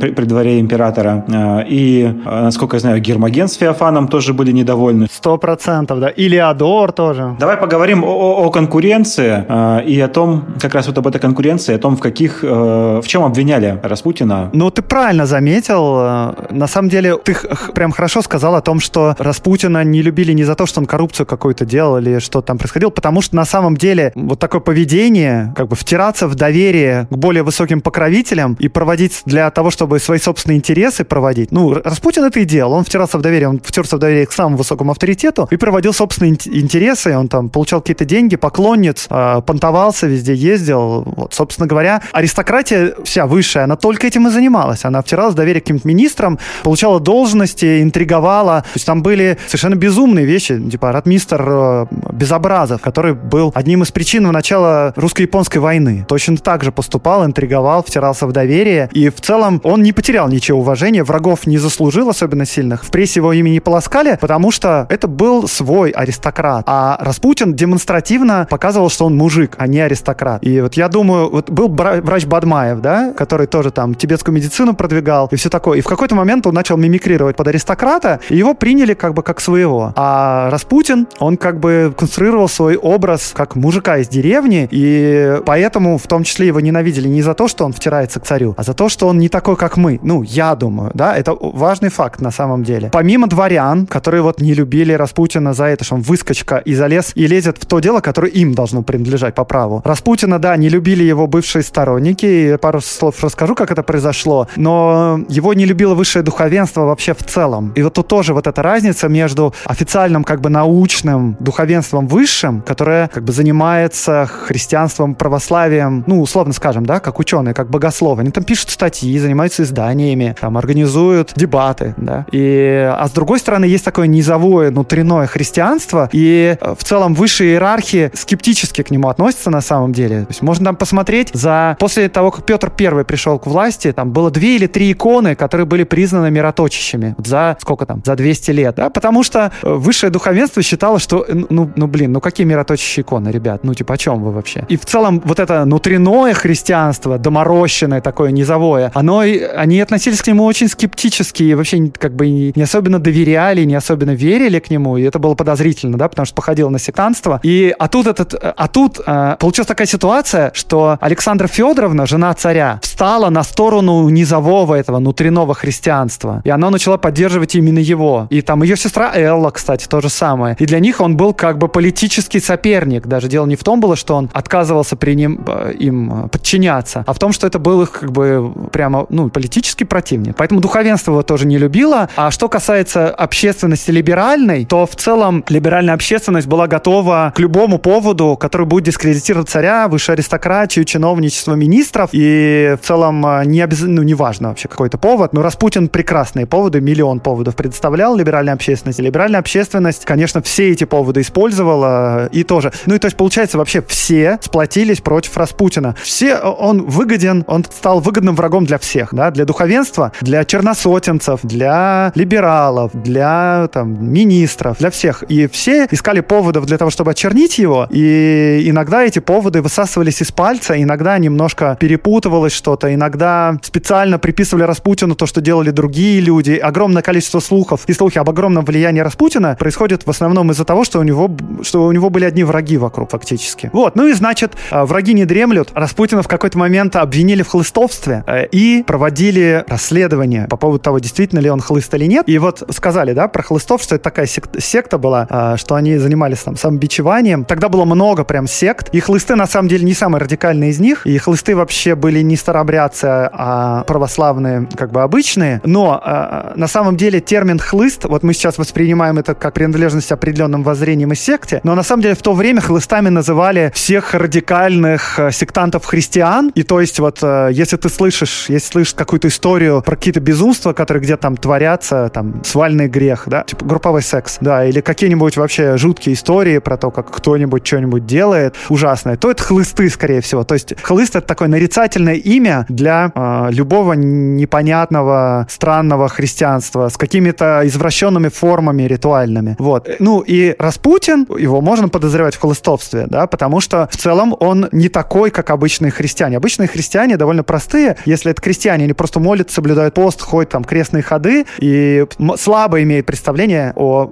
при, при дворе императора. И, насколько я знаю, Гермоген с Феофаном тоже были недовольны. Сто процентов, да. Или Адор тоже. Давай поговорим о, о конкуренции э, и о том, как раз вот об этой конкуренции, о том, в каких, э, в чем обвиняли Распутина. Ну, ты правильно заметил. Э, на самом деле, ты прям хорошо сказал о том, что Распутина не любили не за то, что он коррупцию какую-то делал или что там происходило, потому что на самом деле вот такое поведение, как бы втираться в доверие к более высоким покровителям и проводить для того, чтобы свои собственные интересы проводить. Ну, Распутин это и делал. Он втирался в доверие, он втерся в доверие к самому высокому авторитету и проводил собственные интересы. Он там получал какие-то деньги, поклонниц, э, понтовался везде, ездил. Вот, собственно говоря, аристократия вся высшая, она только этим и занималась. Она втиралась в доверие к каким-то министрам, получала должности, интриговала. То есть там были совершенно безумные вещи, типа ратмистер э, Безобразов, который был одним из причин начала русско-японской войны. Точно так же поступал, интриговал, втирался в доверие. И в целом он не потерял ничего уважения, врагов не заслужил особенно сильных. В прессе его имя не полоскали, потому что это был свой аристократ. А Распутин демонстративно показывал, что он мужик, а не аристократ. И вот я думаю, вот был врач Бадмаев, да, который тоже там тибетскую медицину продвигал и все такое. И в какой-то момент он начал мимикрировать под аристократа, и его приняли как бы как своего. А Распутин, он как бы конструировал свой образ как мужика из деревни, и поэтому в том числе его ненавидели не за то, что он втирается к царю, а за то, что он не такой, как мы. Ну, я думаю, да, это важный факт на самом деле. Помимо дворян, которые вот не любили Распутина за это, что он выскочка и залез и лезет в то дело, которое им должно принадлежать по праву. Распутина, да, не любили его бывшие сторонники, и пару слов расскажу, как это произошло, но его не любило высшее духовенство вообще в целом. И вот тут тоже вот эта разница между официальным как бы научным духовенством высшим, которое как бы занимается христианством, православием, ну, условно скажем, да, как ученые, как богословы. Они там пишут статьи, занимаются изданиями, там организуют дебаты, да. И, а с другой стороны, есть такое низовое, внутреннее христианство, и э, в целом высшие иерархии скептически к нему относятся на самом деле. То есть можно там посмотреть за... После того, как Петр Первый пришел к власти, там было две или три иконы, которые были признаны мироточащими за сколько там? За 200 лет, да? Потому что э, высшее духовенство считало, что, э, ну, ну блин, ну какие мироточащие иконы, ребят? Ну, типа, о чем вы вообще? И в целом вот это внутреннее христианство, доморощенное такое, низовое, оно, они относились к нему очень скептически и вообще как бы не особенно доверяли, не особенно верили к нему, и это было подозрительно, да, потому что походило на сектантство. И, а тут этот, а тут э, получилась такая ситуация, что Александра Федоровна, жена царя, встала на сторону низового этого внутреннего христианства, и она начала поддерживать именно его. И там ее сестра Элла, кстати, то же самое. И для них он был как бы политический соперник. Даже дело не в том было, что он отказывался при ним, э, им подчиняться, а в том, что это был их как бы прямо, ну, политический противник. Поэтому духовенство его тоже не любило. А что касается общественности либеральной, то в целом либеральная общественность была готова к любому поводу, который будет дискредитировать царя, высшую аристократию, чиновничество министров. И в целом э, не обязательно, ну, неважно вообще какой-то повод, но Распутин прекрасные поводы, миллион поводов предоставлял либеральной общественности. Либеральная общественность, конечно, все эти поводы использовала и тоже. Ну и то есть, получается, вообще все сплотились против Распутина. Все, он выгоден, он стал выгодным врагом для всех, да, для духовенства, для черносотенцев, для либералов, для там министров, для всех. И все искали поводов для того, чтобы очернить его, и иногда эти поводы высасывались из пальца, иногда немножко перепутывалось что-то, иногда специально приписывали Распутину то, что делали другие люди. Огромное количество слухов и слухи об огромном влиянии Распутина происходят в основном из-за того, что у него, что у него были одни враги вокруг фактически. Вот, ну и значит, а, враги не дремлют. Распутина в какой-то момент обвинили в хлыстовстве э, и проводили расследование по поводу того, действительно ли он хлыст или нет. И вот сказали, да, про хлыстов, что это такая секта, секта была, а, что они занимались там самобичеванием. Тогда было много прям сект. И хлысты, на самом деле, не самые радикальные из них. И хлысты вообще были не старобрядцы, а православные, как бы обычные. Но э, на самом деле термин хлыст, вот мы сейчас воспринимаем это как принадлежность определенным воззрениям и секте, но на самом деле в то время хлыстами называли всех радикальных э, сектантов-христиан. И то есть вот э, если ты слышишь, если слышишь какую-то историю про какие-то безумства, которые где-то там творятся, там свальный грех, да, типа групповой секс, да, или какие-нибудь вообще жуткие истории про то, как кто-нибудь что-нибудь делает ужасное, то это хлысты, скорее всего. То есть хлыст — это такое нарицательное имя для э, любого непонятного, странного христианства с какими-то извращенными формами ритуальными. Вот. Ну и Распутин, его можно подозревать в хлыстовстве, да, потому что в целом он не такой, как обычные христиане. Обычные христиане довольно простые. Если это крестьяне, они просто молятся, соблюдают пост, ходят там крестные ходы и слабо имеют представление о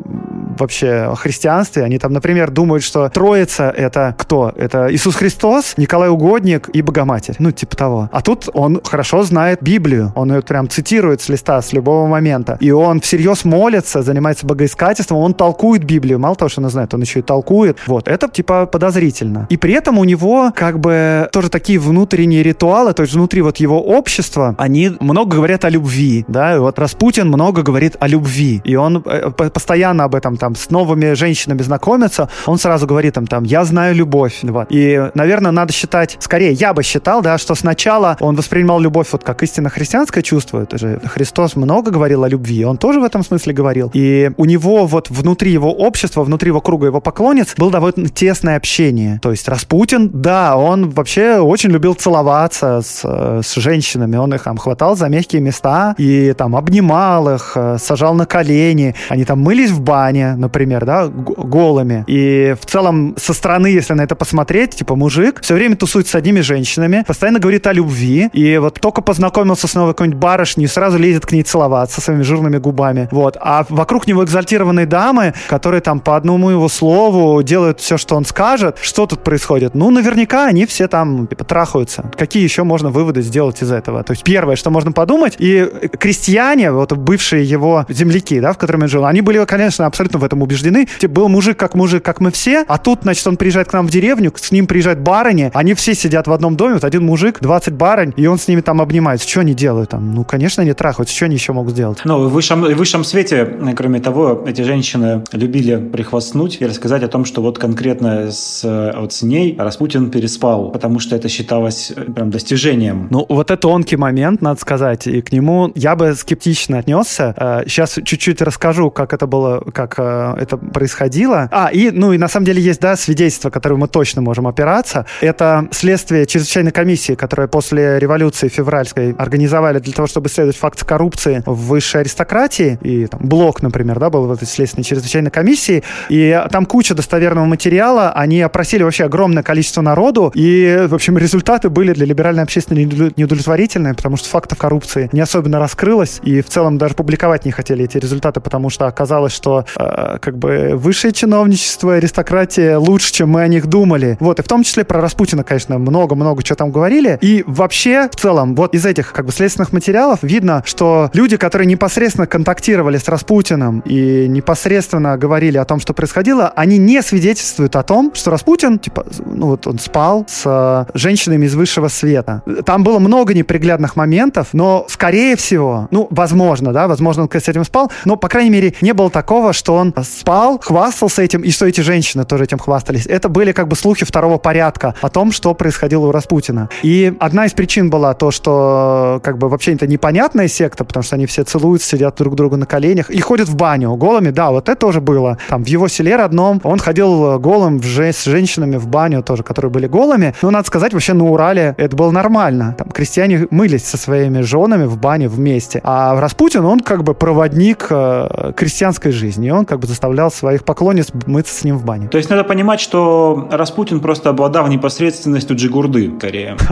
вообще о христианстве. Они там, например, думают, что Троица — это кто? Это Иисус Христос, Николай Угодник и Богоматерь. Ну, типа того. А тут он хорошо знает Библию. Он ее прям цитирует с листа с любого момента. И он всерьез молится, занимается богоискательством, он толкует Библию. Мало того, что он знает, он еще и толкует. Вот. Это типа подозрительно. И при этом у него как бы тоже такие внутренние ритуалы, то есть внутри вот его общества, они много говорят о любви, да, и вот Распутин много говорит о любви, и он э, постоянно об этом там с новыми женщинами знакомится, он сразу говорит там, там, я знаю любовь, вот. И, наверное, надо считать, скорее, я бы считал, да, что сначала он воспринимал любовь вот как истинно христианское чувство, это же Христос много говорил о любви, он тоже в этом смысле говорил, и у него вот внутри его общества, внутри его круга его поклонниц было довольно тесное общение, то есть Распутин, да, он вообще очень любил целоваться с, с женщинами, он их там хватал за мягкие места и там обнимал их, сажал на колени, они там мылись в бане, например, да, голыми. И в целом со стороны, если на это посмотреть, типа мужик все время тусует с одними женщинами, постоянно говорит о любви, и вот только познакомился с новой какой-нибудь барышней, сразу лезет к ней целоваться своими жирными губами. Вот. А вокруг него экзальтированные дамы, которые там по одному его слову делают все, что он скажет. Что тут происходит? Ну, наверняка они все там типа трахаются. Какие еще можно выводы сделать из этого? То есть первое, что можно подумать, и крестьяне, вот бывшие его земляки, да, в котором он жил, они были, конечно, абсолютно в этом убеждены. Типа, был мужик как мужик, как мы все, а тут, значит, он приезжает к нам в деревню, с ним приезжают барыни, они все сидят в одном доме, вот один мужик, 20 барынь, и он с ними там обнимается. Что они делают там? Ну, конечно, они трахаются, что они еще могут сделать? Ну, в высшем, в высшем свете, кроме того, эти женщины любили прихвастнуть и рассказать о том, что вот конкретно с, вот с ней Распутин переспал, потому что это считалось э, прям достижением. Ну, вот это тонкий момент, надо сказать, и к нему я бы скептично отнесся. Сейчас э, чуть-чуть расскажу, как это было, как э, это происходило. А, и, ну, и на самом деле есть, да, свидетельства, которые мы точно можем опираться. Это следствие чрезвычайной комиссии, которая после революции февральской организовали для того, чтобы исследовать факты коррупции в высшей аристократии. И там, Блок, например, да, был в этой следственной чрезвычайной комиссии. И там куча достоверного материала. Они опросили вообще огромное количество народу. И, в общем, результаты были для либеральной общественности неудовлетворительные, потому что фактов коррупции не особенно раскрылось. И в целом даже публиковать не хотели эти результаты, потому что оказалось, что э, как бы высшее чиновничество, аристократия лучше, чем мы о них думали. Вот, и в том числе про Распутина, конечно, много-много чего там говорили. И вообще, в целом, вот из этих как бы следственных материалов видно, что люди, которые непосредственно контактировали с Распутиным и непосредственно говорили о том, что происходило, они не свидетельствуют о том, что Распутин, типа, ну вот он спал с э, женщинами из высшего света. Там было много неприглядных моментов, но, скорее всего, ну, возможно, да, возможно, он с этим спал, но, по крайней мере, не было такого, что он спал, хвастался этим, и что эти женщины тоже этим хвастались. Это были как бы слухи второго порядка о том, что происходило у Распутина. И одна из причин была то, что как бы вообще это непонятная секта, потому что они все целуются, сидят друг другу на коленях и ходят в баню голыми. Да, вот это тоже было. Там в его селе родном он ходил голым в же- с женщинами в баню тоже, которые были голыми. Но надо сказать, вообще на Урале это было нормально. Там крестьяне мылись со своими женами в бане вместе. А Распутин, он как бы проводник э, крестьянской жизни. И он как бы заставлял своих поклонниц мыться с ним в бане. То есть надо понимать, что Распутин просто обладал непосредственностью Джигурды, скорее. [LAUGHS]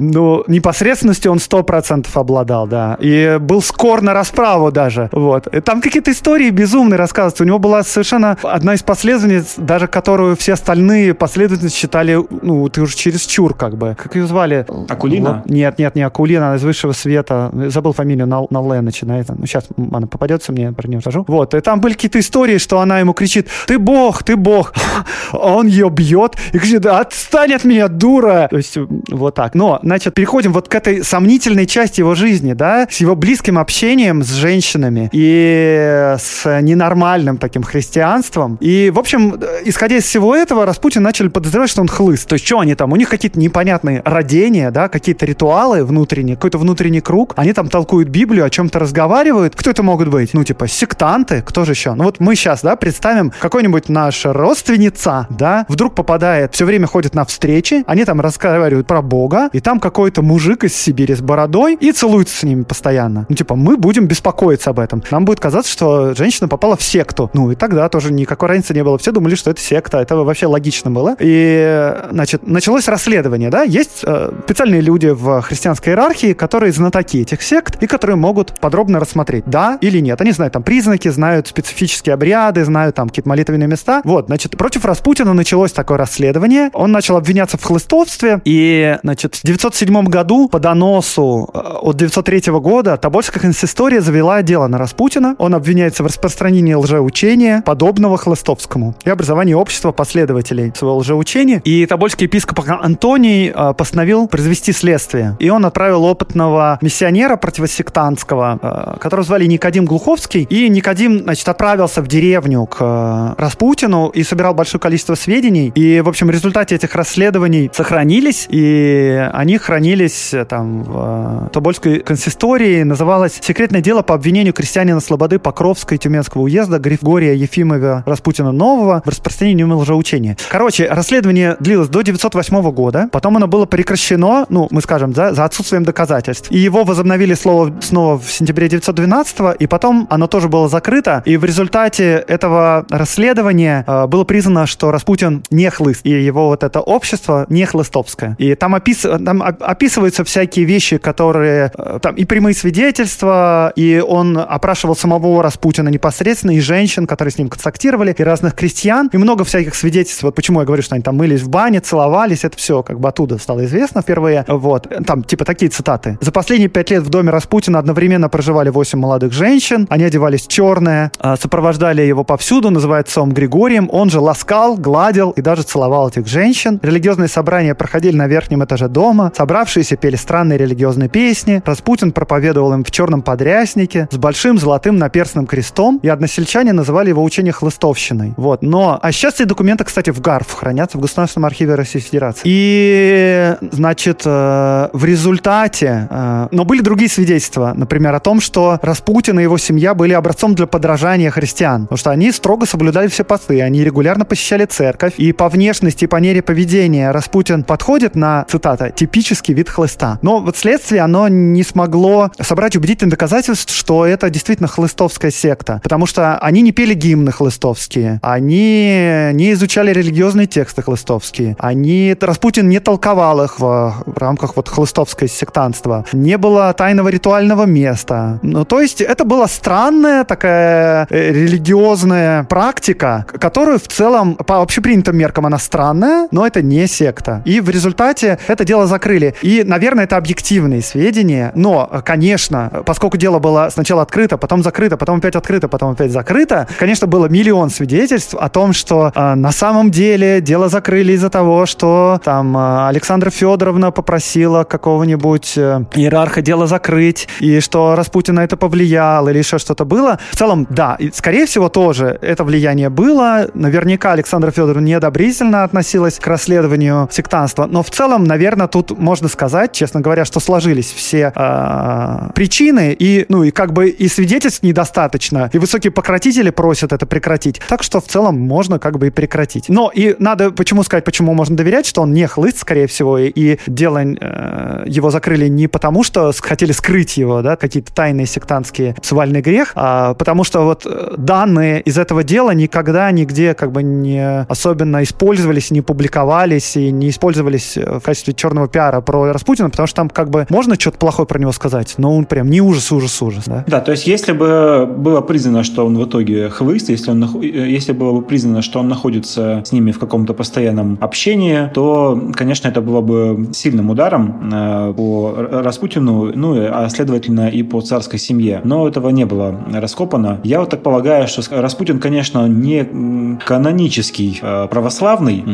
Ну, непосредственностью он сто процентов обладал, да. И был скор на расправу даже. Вот. Там какие-то истории безумные рассказываются. У него была совершенно одна из последовательниц, даже которую все остальные последовательницы считали, ну, ты уже через чур как бы. Как ее звали? Акулина? Нет, нет, не Акулина, она из высшего света. Забыл фамилию, на, на Л начинается. Ну, сейчас она попадется мне, про нее скажу. Вот. И там были какие-то истории, что она ему кричит, ты бог, ты бог. [LAUGHS] Он ее бьет и кричит, отстань от меня, дура. То есть вот так. Но, значит, переходим вот к этой сомнительной части его жизни, да, с его близким общением с женщинами и с ненормальным таким христианством. И, в общем, исходя из всего этого, Распутин начали подозревать, что он хлыст. То есть, что они там? У них какие-то непонятные родения, да, какие-то ритуалы внутренние, какой-то внутренний круг. Они там толкуют Библию, о чем-то разговаривают. Кто это могут быть? Ну, типа, сектанты, кто же еще? Ну, вот мы сейчас, да, представим, какой-нибудь наш родственница, да, вдруг попадает, все время ходит на встречи, они там разговаривают про Бога, и там какой-то мужик из Сибири с бородой и целуется с ними постоянно. Ну, типа, мы будем беспокоиться об этом. Нам будет казаться, что женщина попала в секту. Ну, и тогда тоже никакой разницы не было. Все думали, что это секта. Это вообще логично было. И, значит, началось расследование, да? Есть э, специальные люди в христианской иерархии, которые знатоки этих сект и которые могут подробно рассмотреть, да или нет. Они знают там признаки, знают специфические обряды, знают там какие-то молитвенные места. Вот, значит, против Распутина началось такое расследование. Он начал обвиняться в хлыстовстве. И, значит, в 907 году по доносу э, от 903 года Тобольская консистория завела дело на Распутина. Он обвиняется в распространении лжеучения, подобного хлыстовскому, и образовании общества последователей своего лжеучения. И Тобольский епископ Антоний э, постановил произвести следствие. И он отправил опытного миссионера противосектантского, э, которого звали Никодим Глуховский. И Никодим, значит, отправился в деревню к Распутину и собирал большое количество сведений. И, в общем, в результате этих расследований сохранились, и они хранились э, там в Тобольской консистории. Называлось «Секретное дело по обвинению крестьянина Слободы Покровской Тюменского уезда Григория Ефимова Распутина Нового в распространении лжеучения». Короче, расследование длилось до 908 года, потом оно было прекращено, ну, мы скажем, за, за отсутствием доказательств. И его возобновили слово снова в сентябре 912 и потом оно тоже было закрыто. И в результате этого расследования э, было признано, что Распутин не хлыст, и его вот это общество не хлыстовское. И там, опис... там описываются всякие вещи, которые... Э, там и прямые свидетельства, и он опрашивал самого Распутина непосредственно, и женщин, которые с ним контактировали, и разных крестьян, и много всяких свидетельств. Вот почему я говорю, что они там мылись в бане, целовались, это все как бы оттуда стало известно впервые. Вот. Там типа такие цитаты. За последние пять лет в доме Распутина одновременно проживали восемь молодых женщин, они одевались черное, а, сопровождали его повсюду, называют отцом Григорием, он же ласкал, гладил и даже целовал этих женщин. Религиозные собрания проходили на верхнем этаже дома, собравшиеся пели странные религиозные песни, Распутин проповедовал им в черном подряснике с большим золотым наперстным крестом, и односельчане называли его учение хлыстовщиной. Вот. Но, а сейчас эти документы, кстати, в ГАРФ хранятся в Государственном архиве Российской Федерации. И, значит, э, в результате, э, но были другие свидетельства, например, о том, что Распутин и его семья были образцом для подражания христиан, потому что они строго соблюдали все посты, они регулярно посещали церковь, и по внешности, и по мере поведения Распутин подходит на, цитата, типический вид хлыста. Но вот следствие, оно не смогло собрать убедительных доказательств, что это действительно хлыстовская секта, потому что они не пели гимны хлыстовские, они не изучали религиозные тексты хлыстовские, они, Распутин не толковал их в, рамках вот хлыстовского сектанства, не было тайного ритуального места. Ну, то есть это была странная такая э, религиозная практика, которую в целом по общепринятым меркам она странная, но это не секта. И в результате это дело закрыли. И, наверное, это объективные сведения, но, конечно, поскольку дело было сначала открыто, потом закрыто, потом опять открыто, потом опять закрыто, конечно, было миллион свидетельств о том, что э, на самом деле дело закрыли из-за того, что там э, Александра Федоровна попросила какого-нибудь э, иерарха дело закрыть, и что Распутин на это повлиял, или еще что-то было. В целом, да, и, скорее всего, тоже это влияние было. Наверняка Александра Федоровна неодобрительно относилась к расследованию сектанства, но в целом, наверное, тут можно сказать, честно говоря, что сложились все э, причины, и, ну, и как бы и свидетельств недостаточно, и высокие покровители просят это прекратить. Так что в целом можно как бы и прекратить. Но и надо почему сказать, почему можно доверять, что он не хлыст, скорее всего, и, и дело э, его закрыли не потому, что хотели скрыть его, да, какие-то тайные сектантские сексуальный грех, а, потому что вот э, данные из этого дела никогда нигде как бы не особенно использовались, не публиковались и не использовались э, в качестве черного пиара про Распутина, потому что там как бы можно что-то плохое про него сказать, но он прям не ужас, ужас, ужас, да? Да, то есть если бы было признано, что он в итоге хлыст, если, он, э, если было бы признано, что он находится с ними в каком-то постоянном общении, то, конечно, это было бы сильным ударом э, по Распутину, ну, а следовательно и по царской семье. Но этого не было раскопано. Я вот так полагаю, что Распутин, конечно, не канонический э, православный.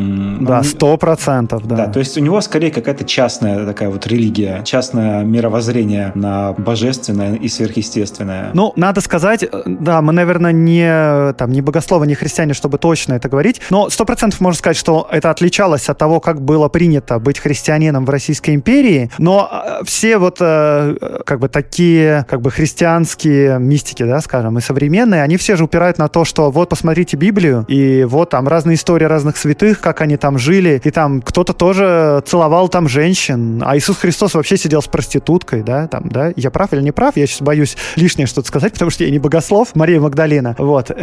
Да, сто процентов, да. Да, то есть у него скорее какая-то частная такая вот религия, частное мировоззрение на божественное и сверхъестественное. Ну, надо сказать, да, мы, наверное, не, там, не богословы, не христиане, чтобы точно это говорить, но сто процентов можно сказать, что это отличалось от того, как было принято быть христианином в Российской империи, но э, все вот как бы такие как бы христианские мистики, да, скажем, и современные, они все же упирают на то, что вот посмотрите Библию, и вот там разные истории разных святых, как они там жили, и там кто-то тоже целовал там женщин, а Иисус Христос вообще сидел с проституткой, да, там, да, я прав или не прав, я сейчас боюсь лишнее что-то сказать, [LAUGHS] потому что я не богослов, Мария Магдалина, вот, э,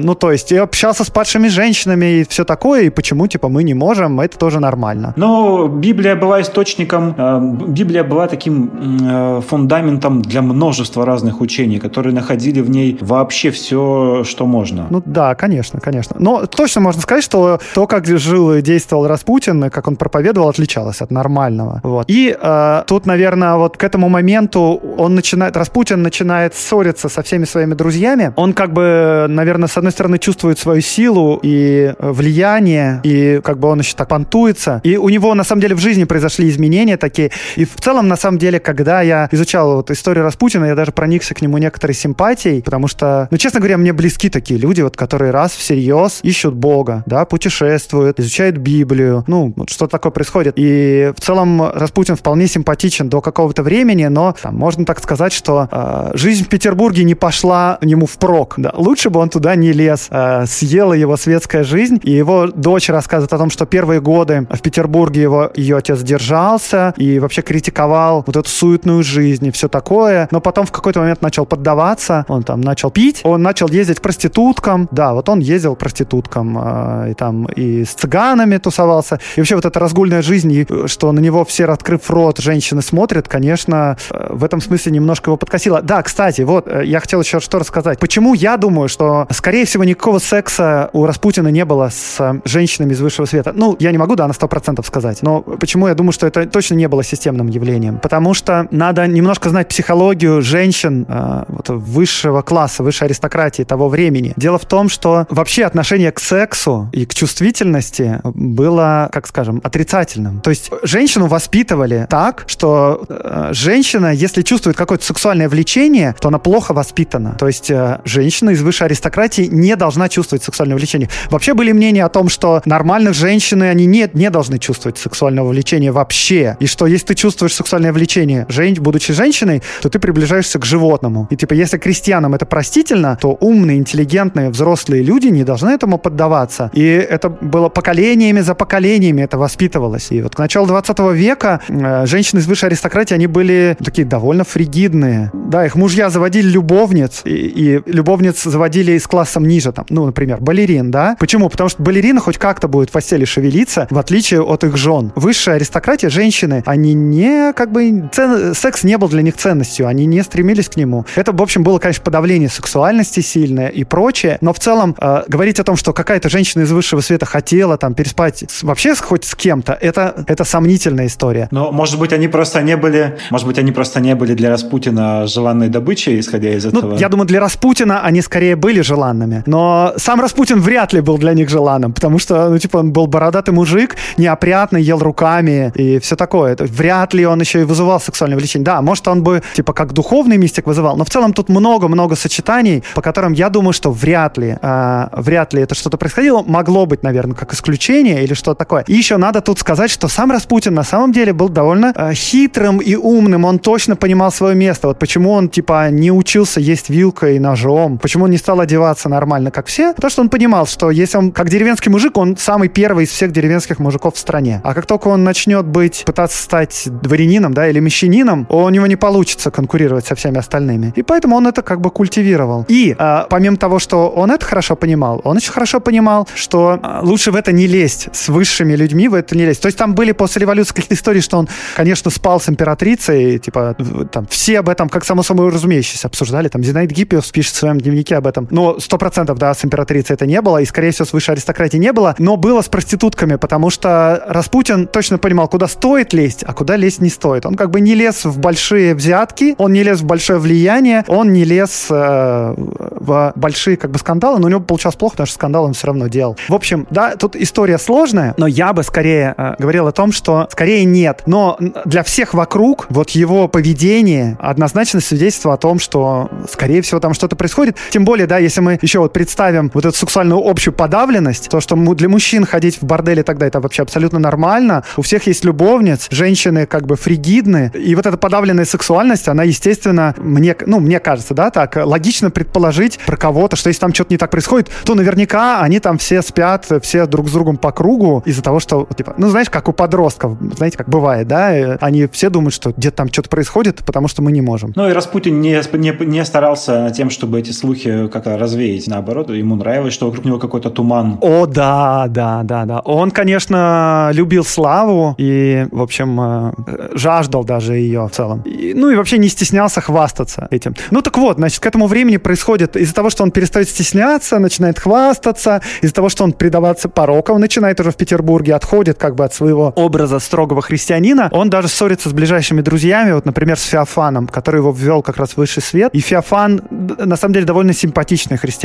ну, то есть, я общался с падшими женщинами и все такое, и почему, типа, мы не можем, это тоже нормально. Но Библия была источником, э, Библия была таким э, фундаментом для множества разных учений, которые находили в ней вообще все, что можно. Ну да, конечно, конечно. Но точно можно сказать, что то, как жил и действовал Распутин, как он проповедовал, отличалось от нормального. Вот. И э, тут, наверное, вот к этому моменту он начинает, Распутин начинает ссориться со всеми своими друзьями. Он как бы, наверное, с одной стороны чувствует свою силу и влияние, и как бы он еще так понтуется. И у него, на самом деле, в жизни произошли изменения такие. И в целом, на самом деле, когда я изучал вот историю Распутина, я даже проникся к нему некоторой симпатией, потому что, ну, честно говоря, мне близки такие люди, вот, которые раз всерьез ищут Бога, да, путешествуют, изучают Библию, ну, вот что такое происходит. И в целом Распутин вполне симпатичен до какого-то времени, но там, можно так сказать, что э, жизнь в Петербурге не пошла ему впрок. Да. Лучше бы он туда не лез. Э, съела его светская жизнь, и его дочь рассказывает о том, что первые годы в Петербурге его, ее отец держался и вообще критиковал вот эту суетную жизнь и все такое, но потом в какой-то момент начал поддаваться, он там начал пить, он начал ездить к проституткам, да, вот он ездил к проституткам, э, и там и с цыганами тусовался, и вообще вот эта разгульная жизнь, и, что на него все, открыв рот, женщины смотрят, конечно, э, в этом смысле немножко его подкосило. Да, кстати, вот, э, я хотел еще что рассказать. Почему я думаю, что, скорее всего, никакого секса у Распутина не было с э, женщинами из высшего света? Ну, я не могу, да, на 100% сказать, но почему я думаю, что это точно не было системным явлением? Потому что надо немножко знать психологию женщин э, вот, высшего класса, высшей аристократии того времени. Дело в том, что вообще отношение к сексу и к чувствительности было, как скажем, отрицательным. То есть женщину воспитывали так, что э, женщина, если чувствует какое-то сексуальное влечение, то она плохо воспитана. То есть э, женщина из высшей аристократии не должна чувствовать сексуальное влечение. Вообще были мнения о том, что нормальных женщины, они не, не должны чувствовать сексуального влечения вообще. И что если ты чувствуешь сексуальное влечение, жен, будучи женщиной, то ты приближаешься к животному. И типа, если крестьянам это простительно, то умные, интеллигентные, взрослые люди не должны этому поддаваться. И это было поколениями за поколениями это воспитывалось. И вот к началу 20 века э, женщины из высшей аристократии, они были такие довольно фригидные. Да, их мужья заводили любовниц, и, и любовниц заводили из классом ниже, там, ну, например, балерин, да? Почему? Потому что балерина хоть как-то будет в постели шевелиться, в отличие от их жен. Высшая аристократия, женщины, они не, как бы, цен... секс не был для них ценностью, они не стремились к нему. Это, в общем, было, конечно, подавление сексуальности сильное и прочее, но в целом э, говорить о том, что какая-то женщина из высшего света хотела там переспать с, вообще хоть с кем-то, это, это сомнительная история. Но, может быть, они просто не были, может быть, они просто не были для Распутина желанной добычей, исходя из ну, этого? Ну, я думаю, для Распутина они скорее были желанными, но сам Распутин вряд ли был для них желанным, потому что, ну, типа, он был бородатый мужик, неопрятный, ел руками и все такое. Вряд ли он еще и вызывал сексуальное влечение. Да, может, он бы, типа, как духовный мистик вызывал, но в целом тут много-много сочетаний, по которым я думаю, что вряд ли, э, вряд ли это что-то происходило. Могло быть, наверное, как исключение или что-то такое. И еще надо тут сказать, что сам Распутин на самом деле был довольно э, хитрым и умным. Он точно понимал свое место. Вот почему он, типа, не учился есть вилкой и ножом, почему он не стал одеваться нормально, как все, потому что он понимал, что если он, как деревенский мужик, он самый первый из всех деревенских мужиков в стране. А как только он начнет быть, пытаться стать дворянином, да, или мещанином, у него не получится конкурировать со всеми остальными. И поэтому он это как бы культивировал. И э, помимо того, что он это хорошо понимал, он очень хорошо понимал, что э, лучше в это не лезть, с высшими людьми в это не лезть. То есть там были после революции какие-то истории, что он, конечно, спал с императрицей, типа, там, все об этом, как само собой разумеющееся, обсуждали, там, Зинаид Гиппиус пишет в своем дневнике об этом. Но процентов, да, с императрицей это не было, и, скорее всего, с высшей аристократией не было, но было с проститутками, потому что Распутин точно понимал, куда стоит лезть, а куда лезть не стоит. Он как бы не лез в большие взятки, он не лез в большое влияние, он не лез э, в большие как бы скандалы, но у него получалось плохо, потому что скандал он все равно делал. В общем, да, тут история сложная, но я бы скорее э, говорил о том, что скорее нет. Но для всех вокруг вот его поведение однозначно свидетельство о том, что скорее всего там что-то происходит. Тем более, да, если мы еще вот представим вот эту сексуальную общую подавленность, то, что для мужчин ходить в борделе тогда это вообще абсолютно нормально. У всех есть любовниц, женщины как бы фригидны. И вот эта подавленная сексуальность, она, естественно, мне, ну, мне кажется, да, так, логично предположить про кого-то, что если там что-то не так происходит, то наверняка они там все спят, все друг с другом по кругу из-за того, что, типа, ну, знаешь, как у подростков, знаете, как бывает, да, они все думают, что где-то там что-то происходит, потому что мы не можем. Ну, и Распутин не, не, не старался над тем, чтобы эти слухи как-то развеять, наоборот, ему нравилось, что вокруг него какой-то туман. О, да, да, да, да. Он, конечно, любил славу и, в общем, э, жаждал даже ее в целом. И, ну, и вообще не стеснялся хвастаться этим. Ну, так вот, значит, к этому времени происходит из-за того, что он перестает стесняться, начинает хвастаться, из-за того, что он предаваться порокам начинает уже в Петербурге, отходит как бы от своего образа строгого христианина, он даже ссорится с ближайшими друзьями, вот, например, с Феофаном, который его ввел как раз в высший свет. И Феофан, на самом деле, довольно симпатичный христианин.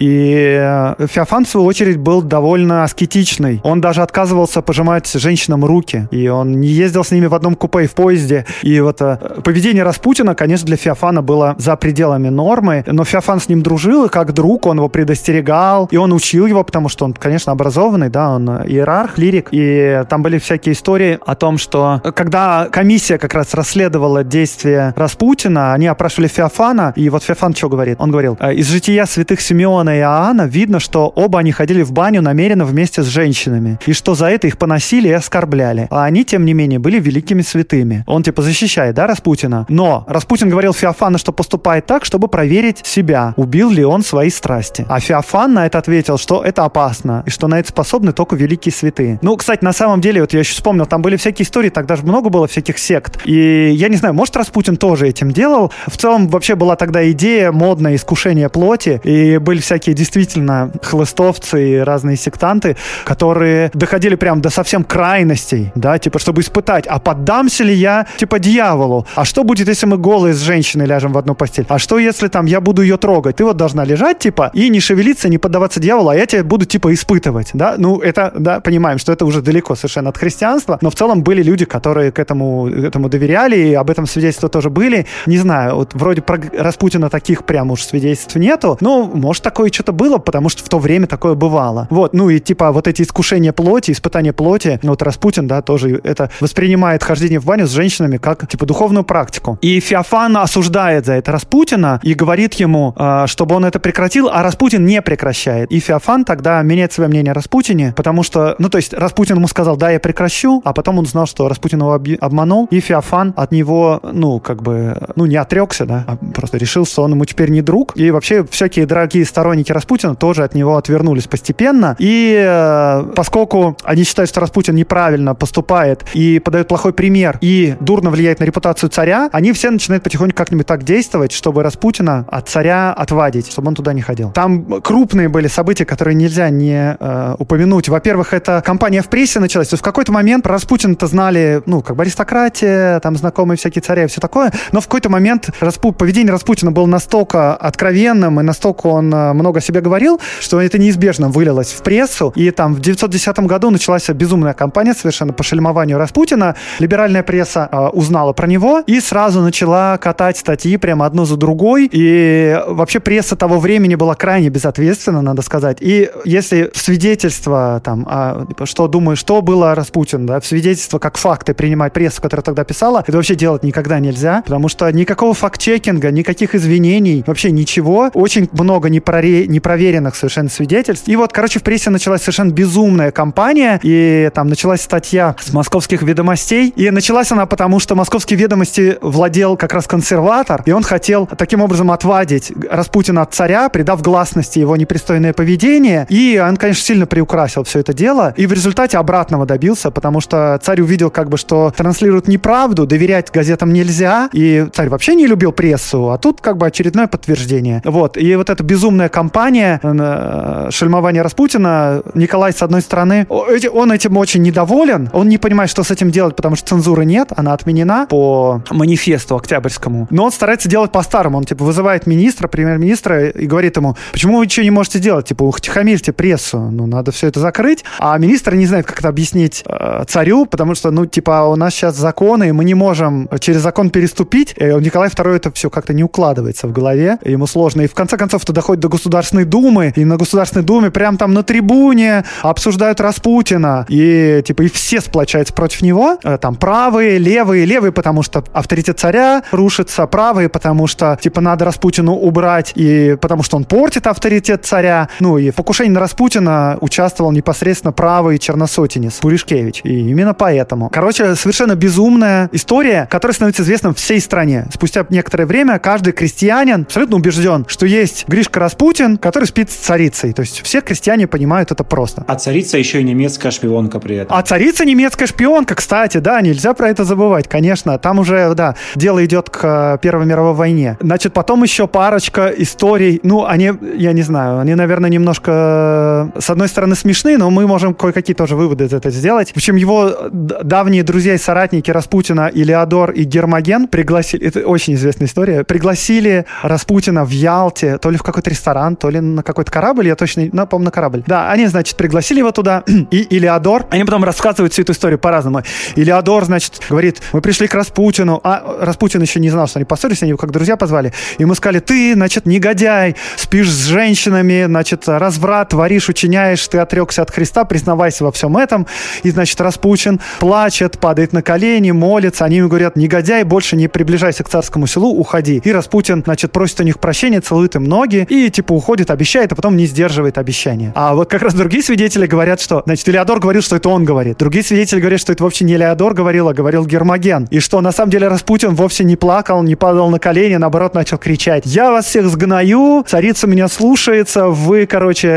И э, Феофан, в свою очередь, был довольно аскетичный. Он даже отказывался пожимать женщинам руки. И он не ездил с ними в одном купе и в поезде. И вот э, поведение Распутина, конечно, для Феофана было за пределами нормы. Но Феофан с ним дружил, и как друг он его предостерегал. И он учил его, потому что он, конечно, образованный, да, он иерарх, лирик. И там были всякие истории о том, что когда комиссия как раз расследовала действия Распутина, они опрашивали Феофана, и вот Феофан что говорит? Он говорил, «Э, из жития святых Симеона и Иоанна видно, что оба они ходили в баню намеренно вместе с женщинами, и что за это их поносили и оскорбляли. А они, тем не менее, были великими святыми. Он типа защищает, да, Распутина? Но Распутин говорил Феофану, что поступает так, чтобы проверить себя, убил ли он свои страсти. А Феофан на это ответил, что это опасно, и что на это способны только великие святые. Ну, кстати, на самом деле, вот я еще вспомнил, там были всякие истории, тогда же много было всяких сект. И я не знаю, может, Распутин тоже этим делал. В целом, вообще была тогда идея модное искушение плоти, и были всякие действительно хлыстовцы и разные сектанты, которые доходили прям до совсем крайностей, да, типа, чтобы испытать, а поддамся ли я, типа, дьяволу? А что будет, если мы голые с женщиной ляжем в одну постель? А что, если там я буду ее трогать? Ты вот должна лежать, типа, и не шевелиться, не поддаваться дьяволу, а я тебя буду, типа, испытывать, да? Ну, это, да, понимаем, что это уже далеко совершенно от христианства, но в целом были люди, которые к этому, этому доверяли, и об этом свидетельства тоже были. Не знаю, вот вроде про Распутина таких прям уж свидетельств нету, но может такое что-то было, потому что в то время такое бывало. Вот, ну и типа вот эти искушения плоти, испытания плоти, ну вот Распутин, да, тоже это воспринимает хождение в баню с женщинами как типа духовную практику. И Феофан осуждает за это Распутина и говорит ему, э, чтобы он это прекратил, а Распутин не прекращает. И Феофан тогда меняет свое мнение о Распутине, потому что, ну то есть Распутин ему сказал, да, я прекращу, а потом он узнал, что Распутин его обманул, и Феофан от него, ну, как бы, ну, не отрекся, да, а просто решил, что он ему теперь не друг. И вообще всякие дорогие сторонники Распутина тоже от него отвернулись постепенно. И э, поскольку они считают, что Распутин неправильно поступает и подает плохой пример, и дурно влияет на репутацию царя, они все начинают потихоньку как-нибудь так действовать, чтобы Распутина от царя отвадить, чтобы он туда не ходил. Там крупные были события, которые нельзя не э, упомянуть. Во-первых, это кампания в прессе началась. То есть в какой-то момент про Распутина-то знали, ну, как бы аристократия, там знакомые всякие цари и все такое, но в какой-то момент Распу... поведение Распутина было настолько откровенным и настолько он э, много о себе говорил, что это неизбежно вылилось в прессу. И там в 910 году началась безумная кампания совершенно по шельмованию Распутина. Либеральная пресса э, узнала про него и сразу начала катать статьи прямо одну за другой. И вообще пресса того времени была крайне безответственна, надо сказать. И если в свидетельство, там, а, типа, что думаю, что было Распутин, да, в свидетельство как факты принимать прессу, которая тогда писала, это вообще делать никогда нельзя, потому что никакого факт-чекинга, никаких извинений, вообще ничего. Очень много непроре- непроверенных совершенно свидетельств. И вот, короче, в прессе началась совершенно безумная кампания, и там началась статья с московских ведомостей, и началась она потому, что московские ведомости владел как раз консерватор, и он хотел таким образом отвадить Распутина от царя, придав гласности его непристойное поведение, и он, конечно, сильно приукрасил все это дело, и в результате обратного добился, потому что царь увидел как бы, что транслируют неправду, доверять газетам нельзя, и царь вообще не любил прессу, а тут как бы очередное подтверждение. Вот, и вот эта безумная кампания э, шельмования Распутина, Николай, с одной стороны, он этим очень недоволен, он не понимает, что с этим делать, потому что цензуры нет, она отменена по манифесту октябрьскому, но он старается делать по-старому, он типа вызывает министра, премьер-министра и говорит ему, почему вы ничего не можете делать, типа утихомирьте прессу, ну надо все это закрыть, а министр не знает, как это объяснить э, царю, потому что, ну типа у нас сейчас законы, и мы не можем через закон переступить, и у Николая II это все как-то не укладывается в голове, ему сложно, и в конце концов это доходит до Государственной Думы, и на Государственной Думе прям там на трибуне обсуждают Распутина, и типа и все сплочаются против него, э, там правые, левые, левые, потому что авторитет царя рушится, правые, потому что типа надо Распутину убрать, и потому что он портит авторитет царя, ну и в покушении на Распутина участвовал непосредственно правый черносотенец Пуришкевич, и именно поэтому. Короче, совершенно безумная история, которая становится известна всей стране. Спустя некоторое время каждый крестьянин абсолютно убежден, что есть Гришка Распутин, который спит с царицей. То есть все крестьяне понимают это просто. А царица еще и немецкая шпионка при этом. А царица немецкая шпионка, кстати, да, нельзя про это забывать, конечно. Там уже, да, дело идет к Первой мировой войне. Значит, потом еще парочка историй, ну, они, я не знаю, они, наверное, немножко, с одной стороны, смешны, но мы можем кое-какие тоже выводы из этого сделать. В общем, его давние друзья и соратники Распутина, Илеодор и Гермоген пригласили, это очень известная история, пригласили Распутина в Ялте, то ли в какой-то ресторан, то ли на какой-то корабль, я точно, ну, помню, на корабль. Да, они, значит, пригласили его туда, [CLEARS THROAT] и Илеодор, они потом рассказывают всю эту историю по-разному. Илеодор, значит, говорит, мы пришли к Распутину, а Распутин еще не знал, что они поссорились, они его как друзья позвали, мы сказали, ты, значит, негодяй, спишь с женщинами, значит, разврат творишь, учиняешь, ты отрекся от Христа, признавайся во всем этом. И, значит, Распутин плачет, падает на колени, молится, они ему говорят, негодяй, больше не приближайся к царскому селу, уходи. И Распутин, значит, просит у них прощения, целует им ноги и, типа, уходит, обещает, а потом не сдерживает обещания. А вот как раз другие свидетели говорят, что, значит, Элеодор говорил, что это он говорит. Другие свидетели говорят, что это вообще не Элеодор говорил, а говорил Гермоген. И что, на самом деле, Распутин вовсе не плакал, не падал на колени, наоборот, начал кричать. Я вас всех сгною, царица меня слушается, вы, короче,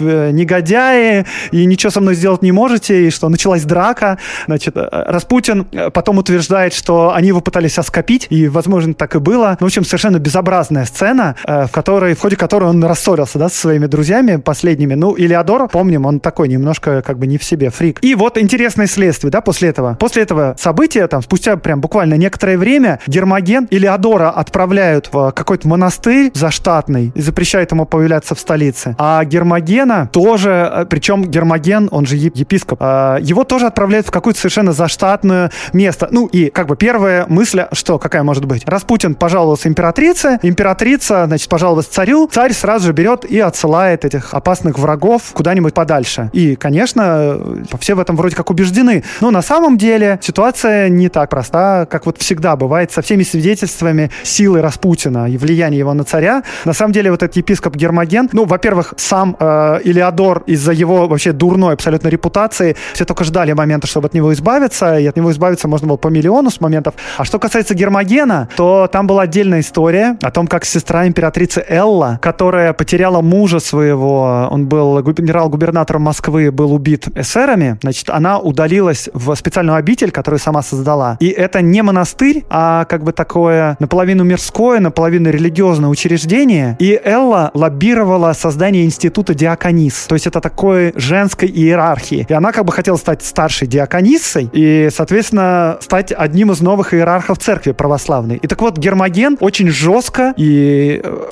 э, негодяи, и ничего со мной сделать не можете, и что началась драка. Значит, э, Распутин э, потом утверждает, что они его пытались оскопить, и, возможно, так и было. Ну, в общем, совершенно безобразная сцена, в которой, в ходе которой он рассорился, да, со своими друзьями последними. Ну, Илеодор, помним, он такой немножко как бы не в себе фрик. И вот интересное следствие, да, после этого. После этого события, там, спустя прям буквально некоторое время, Гермоген Илеодора отправляют в какой-то монастырь заштатный и запрещают ему появляться в столице. А Гермогена тоже, э, причем Гермоген, он же епископ, э, его тоже отправляют в какое-то совершенно заштатное место. Ну и как бы первая мысль, что какая может быть? Распутин пожаловался императрице, императрица, значит, пожаловалась царю, царь сразу же берет и отсылает этих опасных врагов куда-нибудь подальше. И, конечно, все в этом вроде как убеждены. Но на самом деле ситуация не так проста, как вот всегда бывает со всеми свидетельствами силы Распутина и влияния его на царя. На самом деле вот этот епископ Гермоген, ну, во-первых, сам э, Илеодор из-за его вообще дурной абсолютно репутации, все только ждали момента, чтобы от него избавиться, и от него избавиться можно было по миллиону с моментов. А что касается Гермогена, то там была отдельная история о том, как сестра императрицы Элла, которая потеряла мужа своего, он был генерал-губернатором Москвы, был убит эсерами, значит, она удалилась в специальную обитель, которую сама создала. И это не монастырь, а как бы такое наполовину мирское, наполовину религиозное учреждение. И Элла лоббировала создание института диаконис. То есть это такой женской иерархии. И она как бы хотела стать старшей диакониссой и, соответственно, стать одним из новых иерархов церкви православной. И так вот, Гермоген очень жестко и э,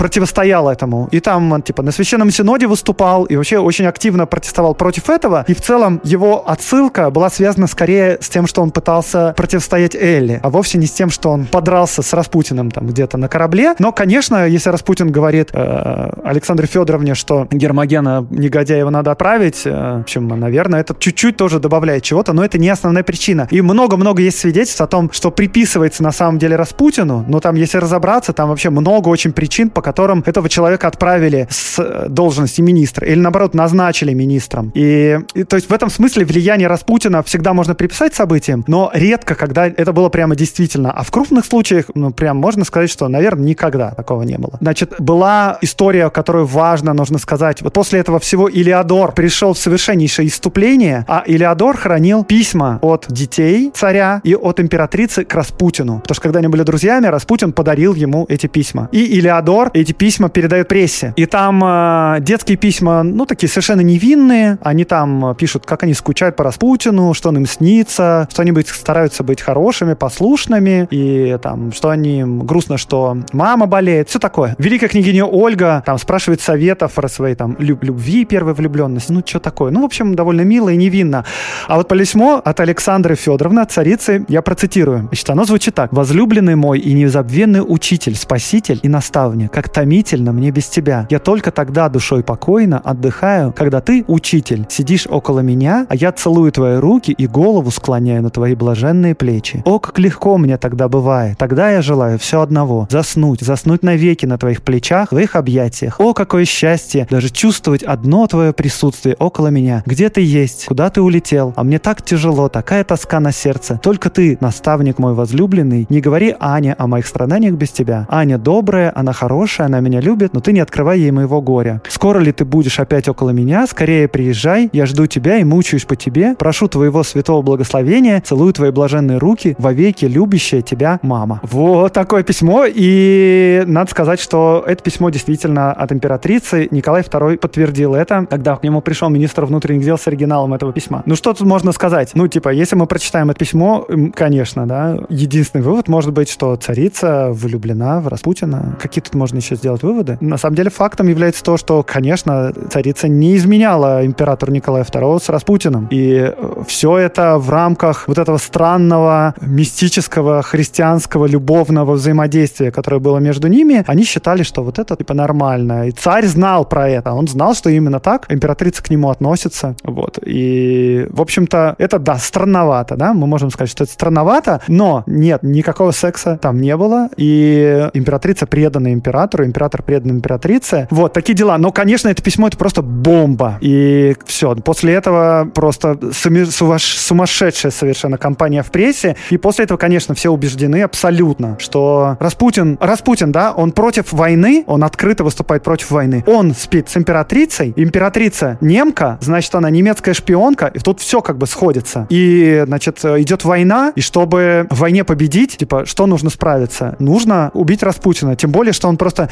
противостоял этому. И там, он, типа, на священном синоде выступал и вообще очень активно протестовал против этого. И в целом его отсылка была связана скорее с тем, что он пытался противостоять Элли, а вовсе не с тем, что он подрался с Распутиным там где-то на корабле. Но, конечно, если Распутин говорит э, Александре Федоровне, что Гермогена, негодяя, его надо отправить, э, в общем, наверное, это чуть-чуть тоже добавляет чего-то, но это не основная причина. И много-много есть свидетельств о том, что приписывается на самом деле Распутину, но там, если разобраться, там вообще много очень причин, по которым этого человека отправили с э, должности министра или, наоборот, назначили министром. И, и то есть в этом смысле влияние Распутина всегда можно приписать событиям, но редко, когда это было прямо действительно. А в крупных случаях, ну, прям можно сказать, что, наверное, никогда такого не было. Значит, была история, которую важно, нужно сказать. Вот после этого всего Илеодор пришел в совершеннейшее иступление, а Илеодор хранил письма от детей царя и от императрицы к Распутину. Потому что когда они были друзьями, Распутин подарил ему эти письма. И Илеодор эти письма передает прессе. И там э, детские письма, ну, такие совершенно невинные. Они там пишут, как они скучают по Распутину, что он им снится, что они стараются быть хорошими, послушными, и там, что они грустно, что мама болеет, все такое. Великая княгиня Ольга там спрашивает советов про своей там люб любви первой влюбленности, ну, что такое. Ну, в общем, довольно мило и невинно. А вот письмо от Александры Федоровны, от царицы, я процитирую. Значит, оно звучит так. «Возлюбленный мой и незабвенный учитель, спаситель и наставник, как томительно мне без тебя. Я только тогда душой покойно отдыхаю, когда ты, учитель, сидишь около меня, а я целую твои руки и голову склоняю на твои блаженные плечи. О, как легко мне тогда бывает. Тогда я желаю все одного — заснуть, заснуть навеки на твоих плечах, в твоих объятиях. О, какое счастье даже чувствовать одно твое присутствие около меня. Где ты есть? Куда ты улетел? А мне так тяжело, такая тоска на сердце. Только ты, наставник мой возлюбленный, не говори Ане о моих страданиях без тебя. Аня добрая, она хорошая, она меня любит, но ты не открывай ей моего горя. Скоро ли ты будешь опять около меня? Скорее приезжай, я жду тебя и мучаюсь по тебе. Прошу твоего святого благословения, целую твои блаженные руки, вовеки любящая тебя мама. Вот такое письмо, и надо сказать, что это письмо действительно от императрицы. Николай II подтвердил это, когда к нему пришел министр внутренних дел с оригиналом этого письма. Ну что тут можно сказать? Ну типа, если мы прочитаем это письмо, конечно, да, единственный вывод может быть, что царица влюблена в Распутина. Какие тут можно еще сделать выводы? На самом деле фактом является то, что, конечно, царица не изменяла императору Николая II с Распутиным. И все это в рамках вот этого странного, мистического, христианского, любовного взаимодействия, которое было между ними, они считали, что вот это типа нормально. И царь знал про это. Он знал, что именно так императрица к нему относится. Вот. И, в общем-то, это, да, странновато, да, мы можем сказать, что это странновато, но нет, никакого секса там не было, и императрица предана императору, император предан императрице. Вот, такие дела. Но, конечно, это письмо — это просто бомба. И все. После этого просто сумасшедшая совершенно кампания в прессе. И после этого, конечно, все убеждены абсолютно, что Распутин, Распутин, да, он против войны, он открыто выступает против войны. Он спит с императрицей, императрица немка, значит, она немецкая шпионка, и тут все как бы сходится. И, значит, идет война, и чтобы в войне победить, типа, что нужно справиться? Нужно убить Распутина, тем более, что он просто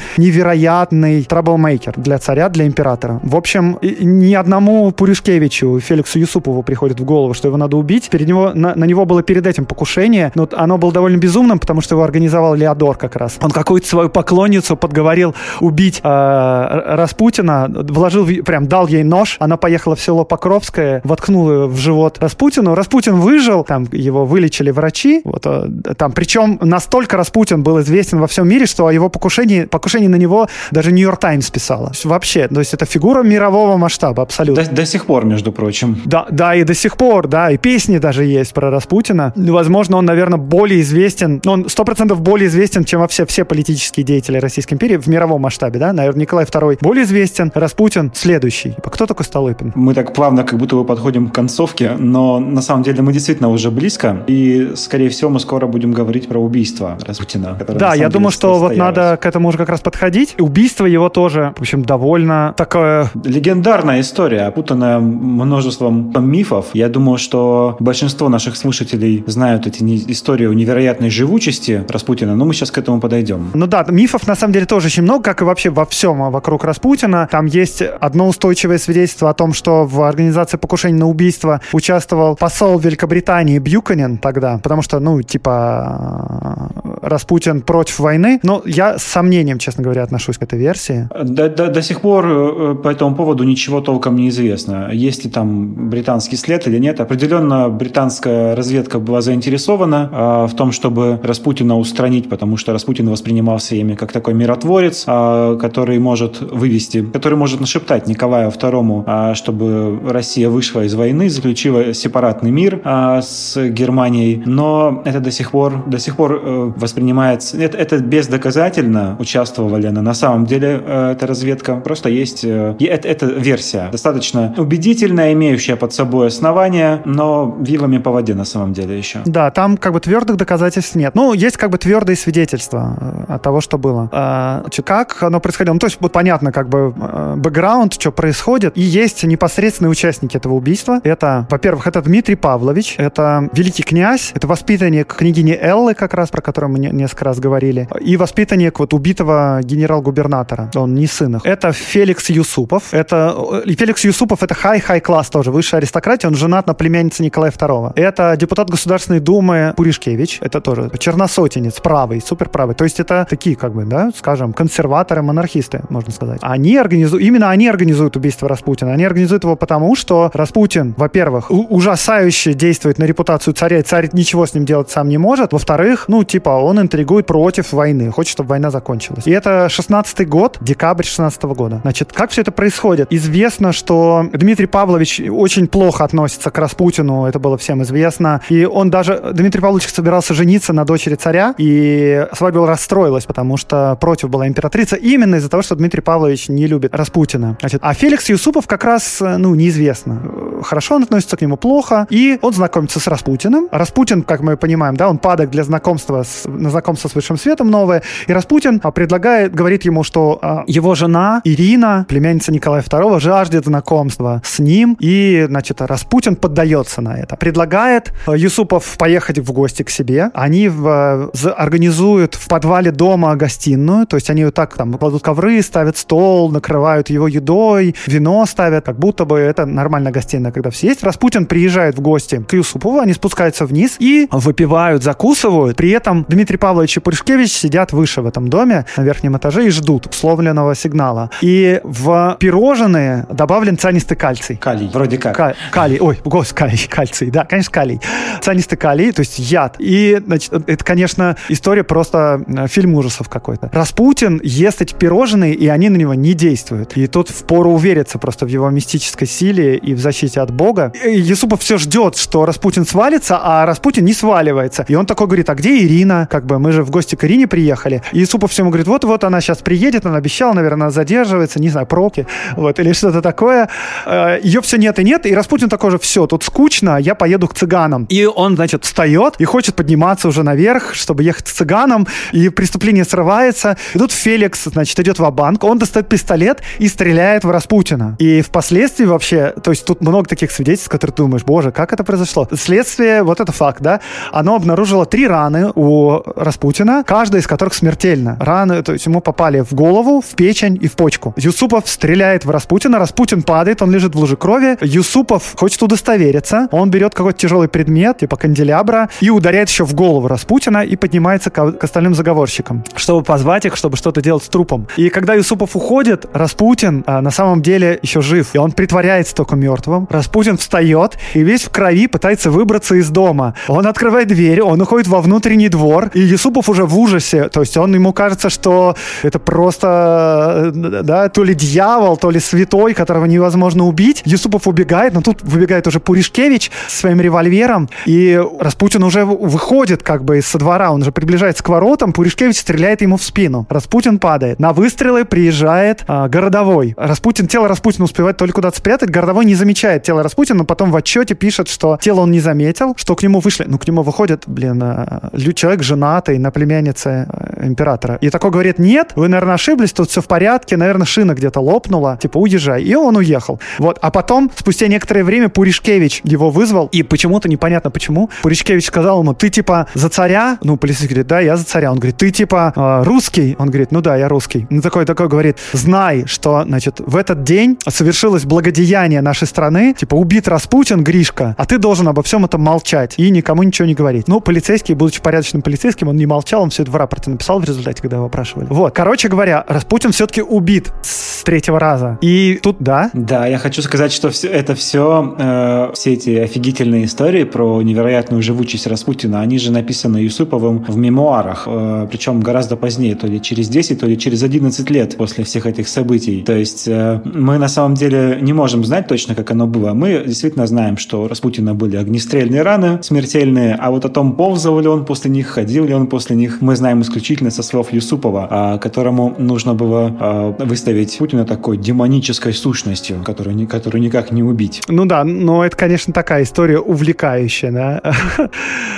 невероятный траблмейкер для царя, для императора. В общем, ни одному Пуришкевичу, Феликсу Юсупову приходит в голову, что его надо убить. Перед него, на, на него было перед этим покушение, но оно было довольно безумным, потому что его организовал Леодор как раз. Он какую-то свою поклонницу подговорил убить э, Распутина, вложил, прям дал ей нож, она поехала в село Покровское, воткнула в живот Распутину. Распутин выжил, там его вылечили врачи, вот, э, там, причем настолько Распутин был известен во всем мире, что о его покушении, покушении на него даже Нью-Йорк Таймс писала. Вообще, то есть это фигура мирового масштаба, абсолютно. До, до сих пор, между прочим. Да, да, и до сих пор, да, и песни даже есть про Распутина. Возможно, он, наверное, более известен, он сто процентов более известен, чем вообще все политические деятели Российской империи в мировом масштабе, да, наверное, Николай II более известен, Распутин следующий. Типа, кто такой Столыпин? Мы так плавно как будто бы подходим к концовке, но на самом деле мы действительно уже близко, и, скорее всего, мы скоро будем говорить про убийство Распутина. Да, я думаю, что вот надо к этому уже как раз подходить. Убийство его тоже, в общем, довольно такое... Легендарная история, опутанная множеством мифов. Я думаю, что большинство наших слушателей знают эти истории о невероятной живучести Распутина, но мы сейчас к этому подойдем. Ну да, мифов на самом деле тоже очень много, как и вообще во всем вокруг Распутина. Там есть одно устойчивое свидетельство о том, что в организации покушения на убийство участвовал посол Великобритании Бьюканин тогда, потому что, ну, типа, Распутин против войны. Но я с сомнением, честно говоря, отношусь к этой версии. До, до, до сих пор э, по этому поводу ничего толком не известно. Есть ли там британский след или нет. Определенно британская разведка была заинтересована э, в том, чтобы Распутина устранить, потому что Распутин воспринимался ими как такой миротворец, э, который может вывести, который может нашептать Николаю II, э, чтобы Россия вышла из войны, заключила сепаратный мир с Германией. Но это до сих пор, до сих пор э, воспринимается... Это, это бездоказательно, участвовали. На самом деле э, эта разведка просто есть... Э, это, это версия, достаточно убедительная, имеющая под собой основания, но вилами по воде на самом деле еще. Да, там как бы твердых доказательств нет. Ну, есть как бы твердые свидетельства э, от того, что было. А, как оно происходило? Ну, то есть вот понятно как бы бэкграунд, что происходит. И есть непосредственные участники этого убийства. Это, во-первых, это Дмитрий Павлович, это великий князь, это воспитанник княгини Эллы, как раз про которую мы несколько раз говорили, и воспитанник вот убитого генерал-губернатора, он не сын их. Это Феликс Юсупов, это и Феликс Юсупов это high-high class тоже, высшая аристократия, он женат на племяннице Николая II. Это депутат Государственной Думы Пуришкевич, это тоже черносотенец, правый, супер правый. То есть это такие, как бы, да, скажем, консерваторы, монархисты, можно сказать. Они организуют, именно они организуют убийство Распутина. Они организуют его потому, что Распутин, во-первых, ужасающе действует на репутацию царя, и царь ничего с ним делать сам не может. Во-вторых, ну, типа, он интригует против войны, хочет, чтобы война закончилась. И это 16-й год, декабрь 16 -го года. Значит, как все это происходит? Известно, что Дмитрий Павлович очень плохо относится к Распутину, это было всем известно. И он даже, Дмитрий Павлович собирался жениться на дочери царя, и свадьба расстроилась, потому что против была императрица, именно из-за того, что Дмитрий Павлович не любит Распутина. Значит, а Феликс Юсупов как раз, ну, неизвестно. Хорошо он относится к нему, плохо, и он знакомится с Распутиным. Распутин, как мы понимаем, да, он падок для знакомства с, на знакомство с высшим светом новое, и Распутин а, предлагает, говорит ему, что а, его жена Ирина, племянница Николая II, жаждет знакомства с ним, и, значит, Распутин поддается на это. Предлагает а, Юсупов поехать в гости к себе. Они в, организуют в подвале дома гостиную, то есть они вот так там кладут ковры, ставят стол, накрывают его едой, вино ставят, как будто бы это нормальная гостиная, когда все есть. Распутин приезжает в гости к Юсупову, они спускаются вниз и выпивают, закусывают. При этом Дмитрий Павлович и Пуришкевич сидят выше в этом доме, на верхнем этаже, и ждут условленного сигнала. И в пирожные добавлен цианистый кальций. Калий, вроде как. Ка- калий, ой, гос, калий, [LAUGHS] кальций, да, конечно, калий. Цианистый калий, то есть яд. И, значит, это, конечно, история просто э, фильм ужасов какой-то. Распутин ест эти пирожные, и они на него не действуют. И тут впору увериться просто в его мистической силе и в защите от Бога. И Юсупов все ждет, что Распутин свалится, а Распутин не сваливается. И он такой говорит, а где Ирина? Как бы мы же в гости к Ирине приехали. И Юсупов всему говорит, вот-вот она сейчас приедет, она обещала, наверное, задерживается, не знаю, пробки, вот, или что-то такое. Э, Ее все нет и нет, и Распутин такой же, все, тут скучно, я поеду к цыганам. И он, значит, встает и хочет подниматься уже наверх, чтобы ехать к цыганам, и преступление срывается. И тут Феликс, значит, идет в банк он достает пистолет и стреляет в Распутина. И впоследствии вообще, то есть тут много таких свидетельств, которые ты думаешь, боже, как это произошло? Следствие, вот это факт, да, оно обнаружило три раны у Распутина, каждая из которых смертельна. Раны, то есть ему попали в голову, в печень и в почку. Юсупов стреляет в Распутина, Распутин падает, он лежит в луже крови. Юсупов хочет удостовериться, он берет какой-то тяжелый предмет, типа канделябра, и ударяет еще в голову Распутина и поднимается к, к остальным заговорщикам, чтобы позвать их, чтобы что-то делать с трупом. И когда Юсупов уходит, Распутин а, на самом деле еще жив, и он притворяется только мертвым. Распутин встает и весь в крови пытается выбраться из дома. Он открывает дверь, он уходит во внутренний двор, и Юсупов уже в ужасе. То есть он ему кажется, что это просто, да, то ли дьявол, то ли святой, которого невозможно убить. Юсупов убегает, но тут выбегает уже Пуришкевич своим револьвером, и Распутин уже выходит как бы со двора, он уже приближается к воротам, Пуришкевич стреляет ему в спину. Распутин падает. На выстрелы приезжает а, городовой. Распутин, тело Распутина успевает только куда-то спрятать, городовой не замечает тело Распутина, но потом в отчете пишет, что тело он не заметил, что к нему вышли, ну, к нему выходит, блин, а, человек женатый на племяннице а, императора. И такой говорит, нет, вы, наверное, ошиблись, тут все в порядке, наверное, шина где-то лопнула, типа, уезжай. И он уехал. Вот, а потом, спустя некоторое время, Пуришкевич его вызвал, и почему-то непонятно почему, Пуришкевич сказал ему, ты, типа, за царя? Ну, полицейский говорит, да, я за царя. Он говорит, ты, типа, русский? Он говорит, ну да, я русский. Ну, такой, такой говорит, знай, что, значит, в этот день совершилось благодеяние нашей страны, типа, убит Распутин, Гришка, а ты должен обо всем этом молчать и никому ничего не говорить. Ну, полицейский, будучи порядочным полицейским, он не молчал, он все это в рапорте написал в результате, когда его опрашивали. Вот, короче говоря, Распутин все-таки убит с третьего раза. И тут, да? Да, я хочу сказать, что все, это все, э, все эти офигительные истории про невероятную живучесть Распутина, они же написаны Юсуповым в мемуарах, э, причем гораздо позднее, то ли через 10, то ли через 11 лет после всех этих событий. То есть э, мы на самом деле не можем знать точно, как оно было. Мы действительно знаем, что у Распутина были огнестрельные раны смертельные, а вот о том, ползал ли он после них, ходил ли он после них, мы знаем исключительно со слов Юсупова, а, которому нужно было а, выставить Путина такой демонической сущностью, которую, которую никак не убить. Ну да, но это, конечно, такая история увлекающая, да. [LAUGHS]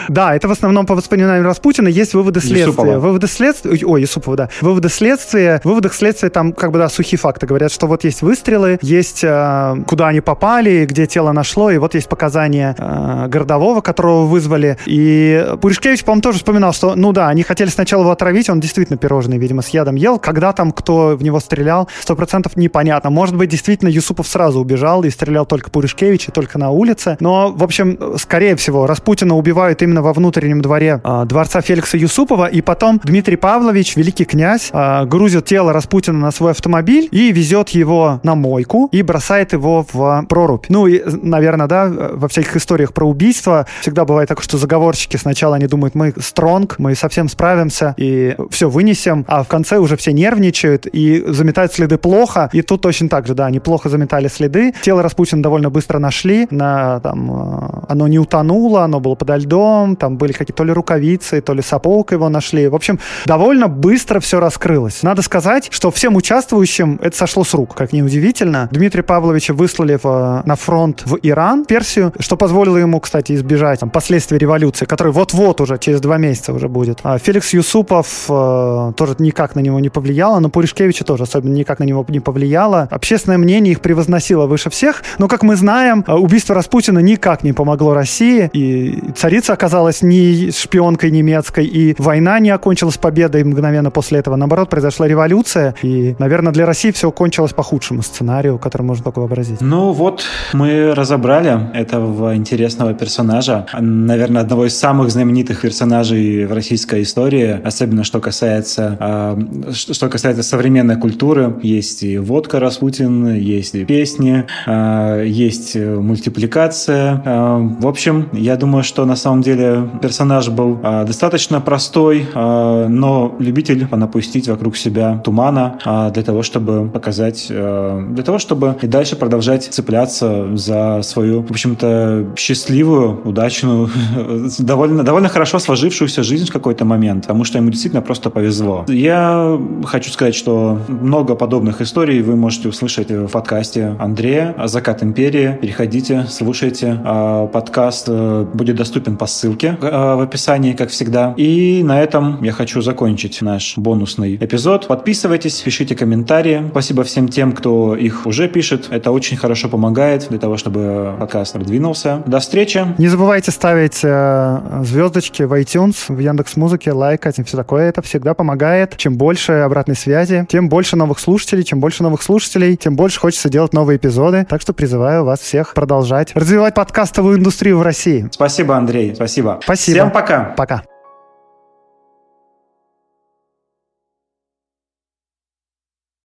Да, это в основном по воспоминаниям Распутина есть выводы следствия. Выводы следствия, ой, Юсупова, да. Выводы следствия, выводах следствия там как бы, да, сухие факты. Говорят, что вот есть выстрелы, есть э, куда они попали, где тело нашло, и вот есть показания э, городового, которого вызвали. И Пуришкевич, по-моему, тоже вспоминал, что, ну да, они хотели сначала его отравить, он действительно пирожные, видимо, с ядом ел. Когда там, кто в него стрелял, сто процентов непонятно. Может быть, действительно, Юсупов сразу убежал и стрелял только Пуришкевич и только на улице. Но, в общем, скорее всего, Распутина убивают именно во внутреннем дворе э, дворца Феликса Юсупова, и потом Дмитрий Павлович, великий князь, э, грузит тело Распутина на свой автомобиль и везет его на мойку и бросает его в прорубь. Ну и, наверное, да, во всяких историях про убийство всегда бывает так, что заговорщики сначала они думают, мы стронг, мы совсем справимся и все вынесем, а в конце уже все нервничают и заметают следы плохо. И тут точно так же, да, они плохо заметали следы. Тело Распутина довольно быстро нашли, на, там, э, оно не утонуло, оно было подо льдом, там были какие-то то ли рукавицы, то ли сапог его нашли. В общем, довольно быстро все раскрылось. Надо сказать, что всем участвующим это сошло с рук, как ни удивительно. Дмитрия Павловича выслали в, на фронт в Иран, Персию, что позволило ему, кстати, избежать там, последствий революции, которая вот-вот уже, через два месяца уже будет. А Феликс Юсупов э, тоже никак на него не повлияло, но Пуришкевича тоже особенно никак на него не повлияло. Общественное мнение их превозносило выше всех, но, как мы знаем, э, убийство Распутина никак не помогло России, и царица оказалась не шпионкой немецкой, и война не окончилась победой мгновенно после этого. Наоборот, произошла революция, и, наверное, для России все кончилось по худшему сценарию, который можно только вообразить. Ну вот, мы разобрали этого интересного персонажа, наверное, одного из самых знаменитых персонажей в российской истории, особенно что касается, э, что касается современной культуры. Есть и водка Распутин, есть и песни, э, есть мультипликация. Э, в общем, я думаю, что на самом деле персонаж был э, достаточно простой, э, но любитель напустить вокруг себя тумана э, для того, чтобы показать, э, для того, чтобы и дальше продолжать цепляться за свою, в общем-то, счастливую, удачную, [LAUGHS] довольно, довольно хорошо сложившуюся жизнь в какой-то момент, потому что ему действительно просто повезло. Я хочу сказать, что много подобных историй вы можете услышать в подкасте Андрея «Закат империи». Переходите, слушайте. А, подкаст э, будет доступен по ссылке э, в описании, как всегда. И на этом я хочу закончить наш бонусный эпизод. Подписывайтесь, пишите комментарии. Спасибо всем тем, кто их уже пишет. Это очень хорошо помогает для того, чтобы подкаст продвинулся. До встречи. Не забывайте ставить э, звездочки в iTunes, в Яндекс Музыке, лайкать и все такое. Это всегда помогает. Чем больше обратной связи, тем больше новых слушателей. Чем больше новых слушателей, тем больше хочется делать новые эпизоды. Так что призываю вас всех продолжать развивать подкастовую индустрию в России. Спасибо, Андрей. Спасибо. Спасибо. Всем пока. Пока.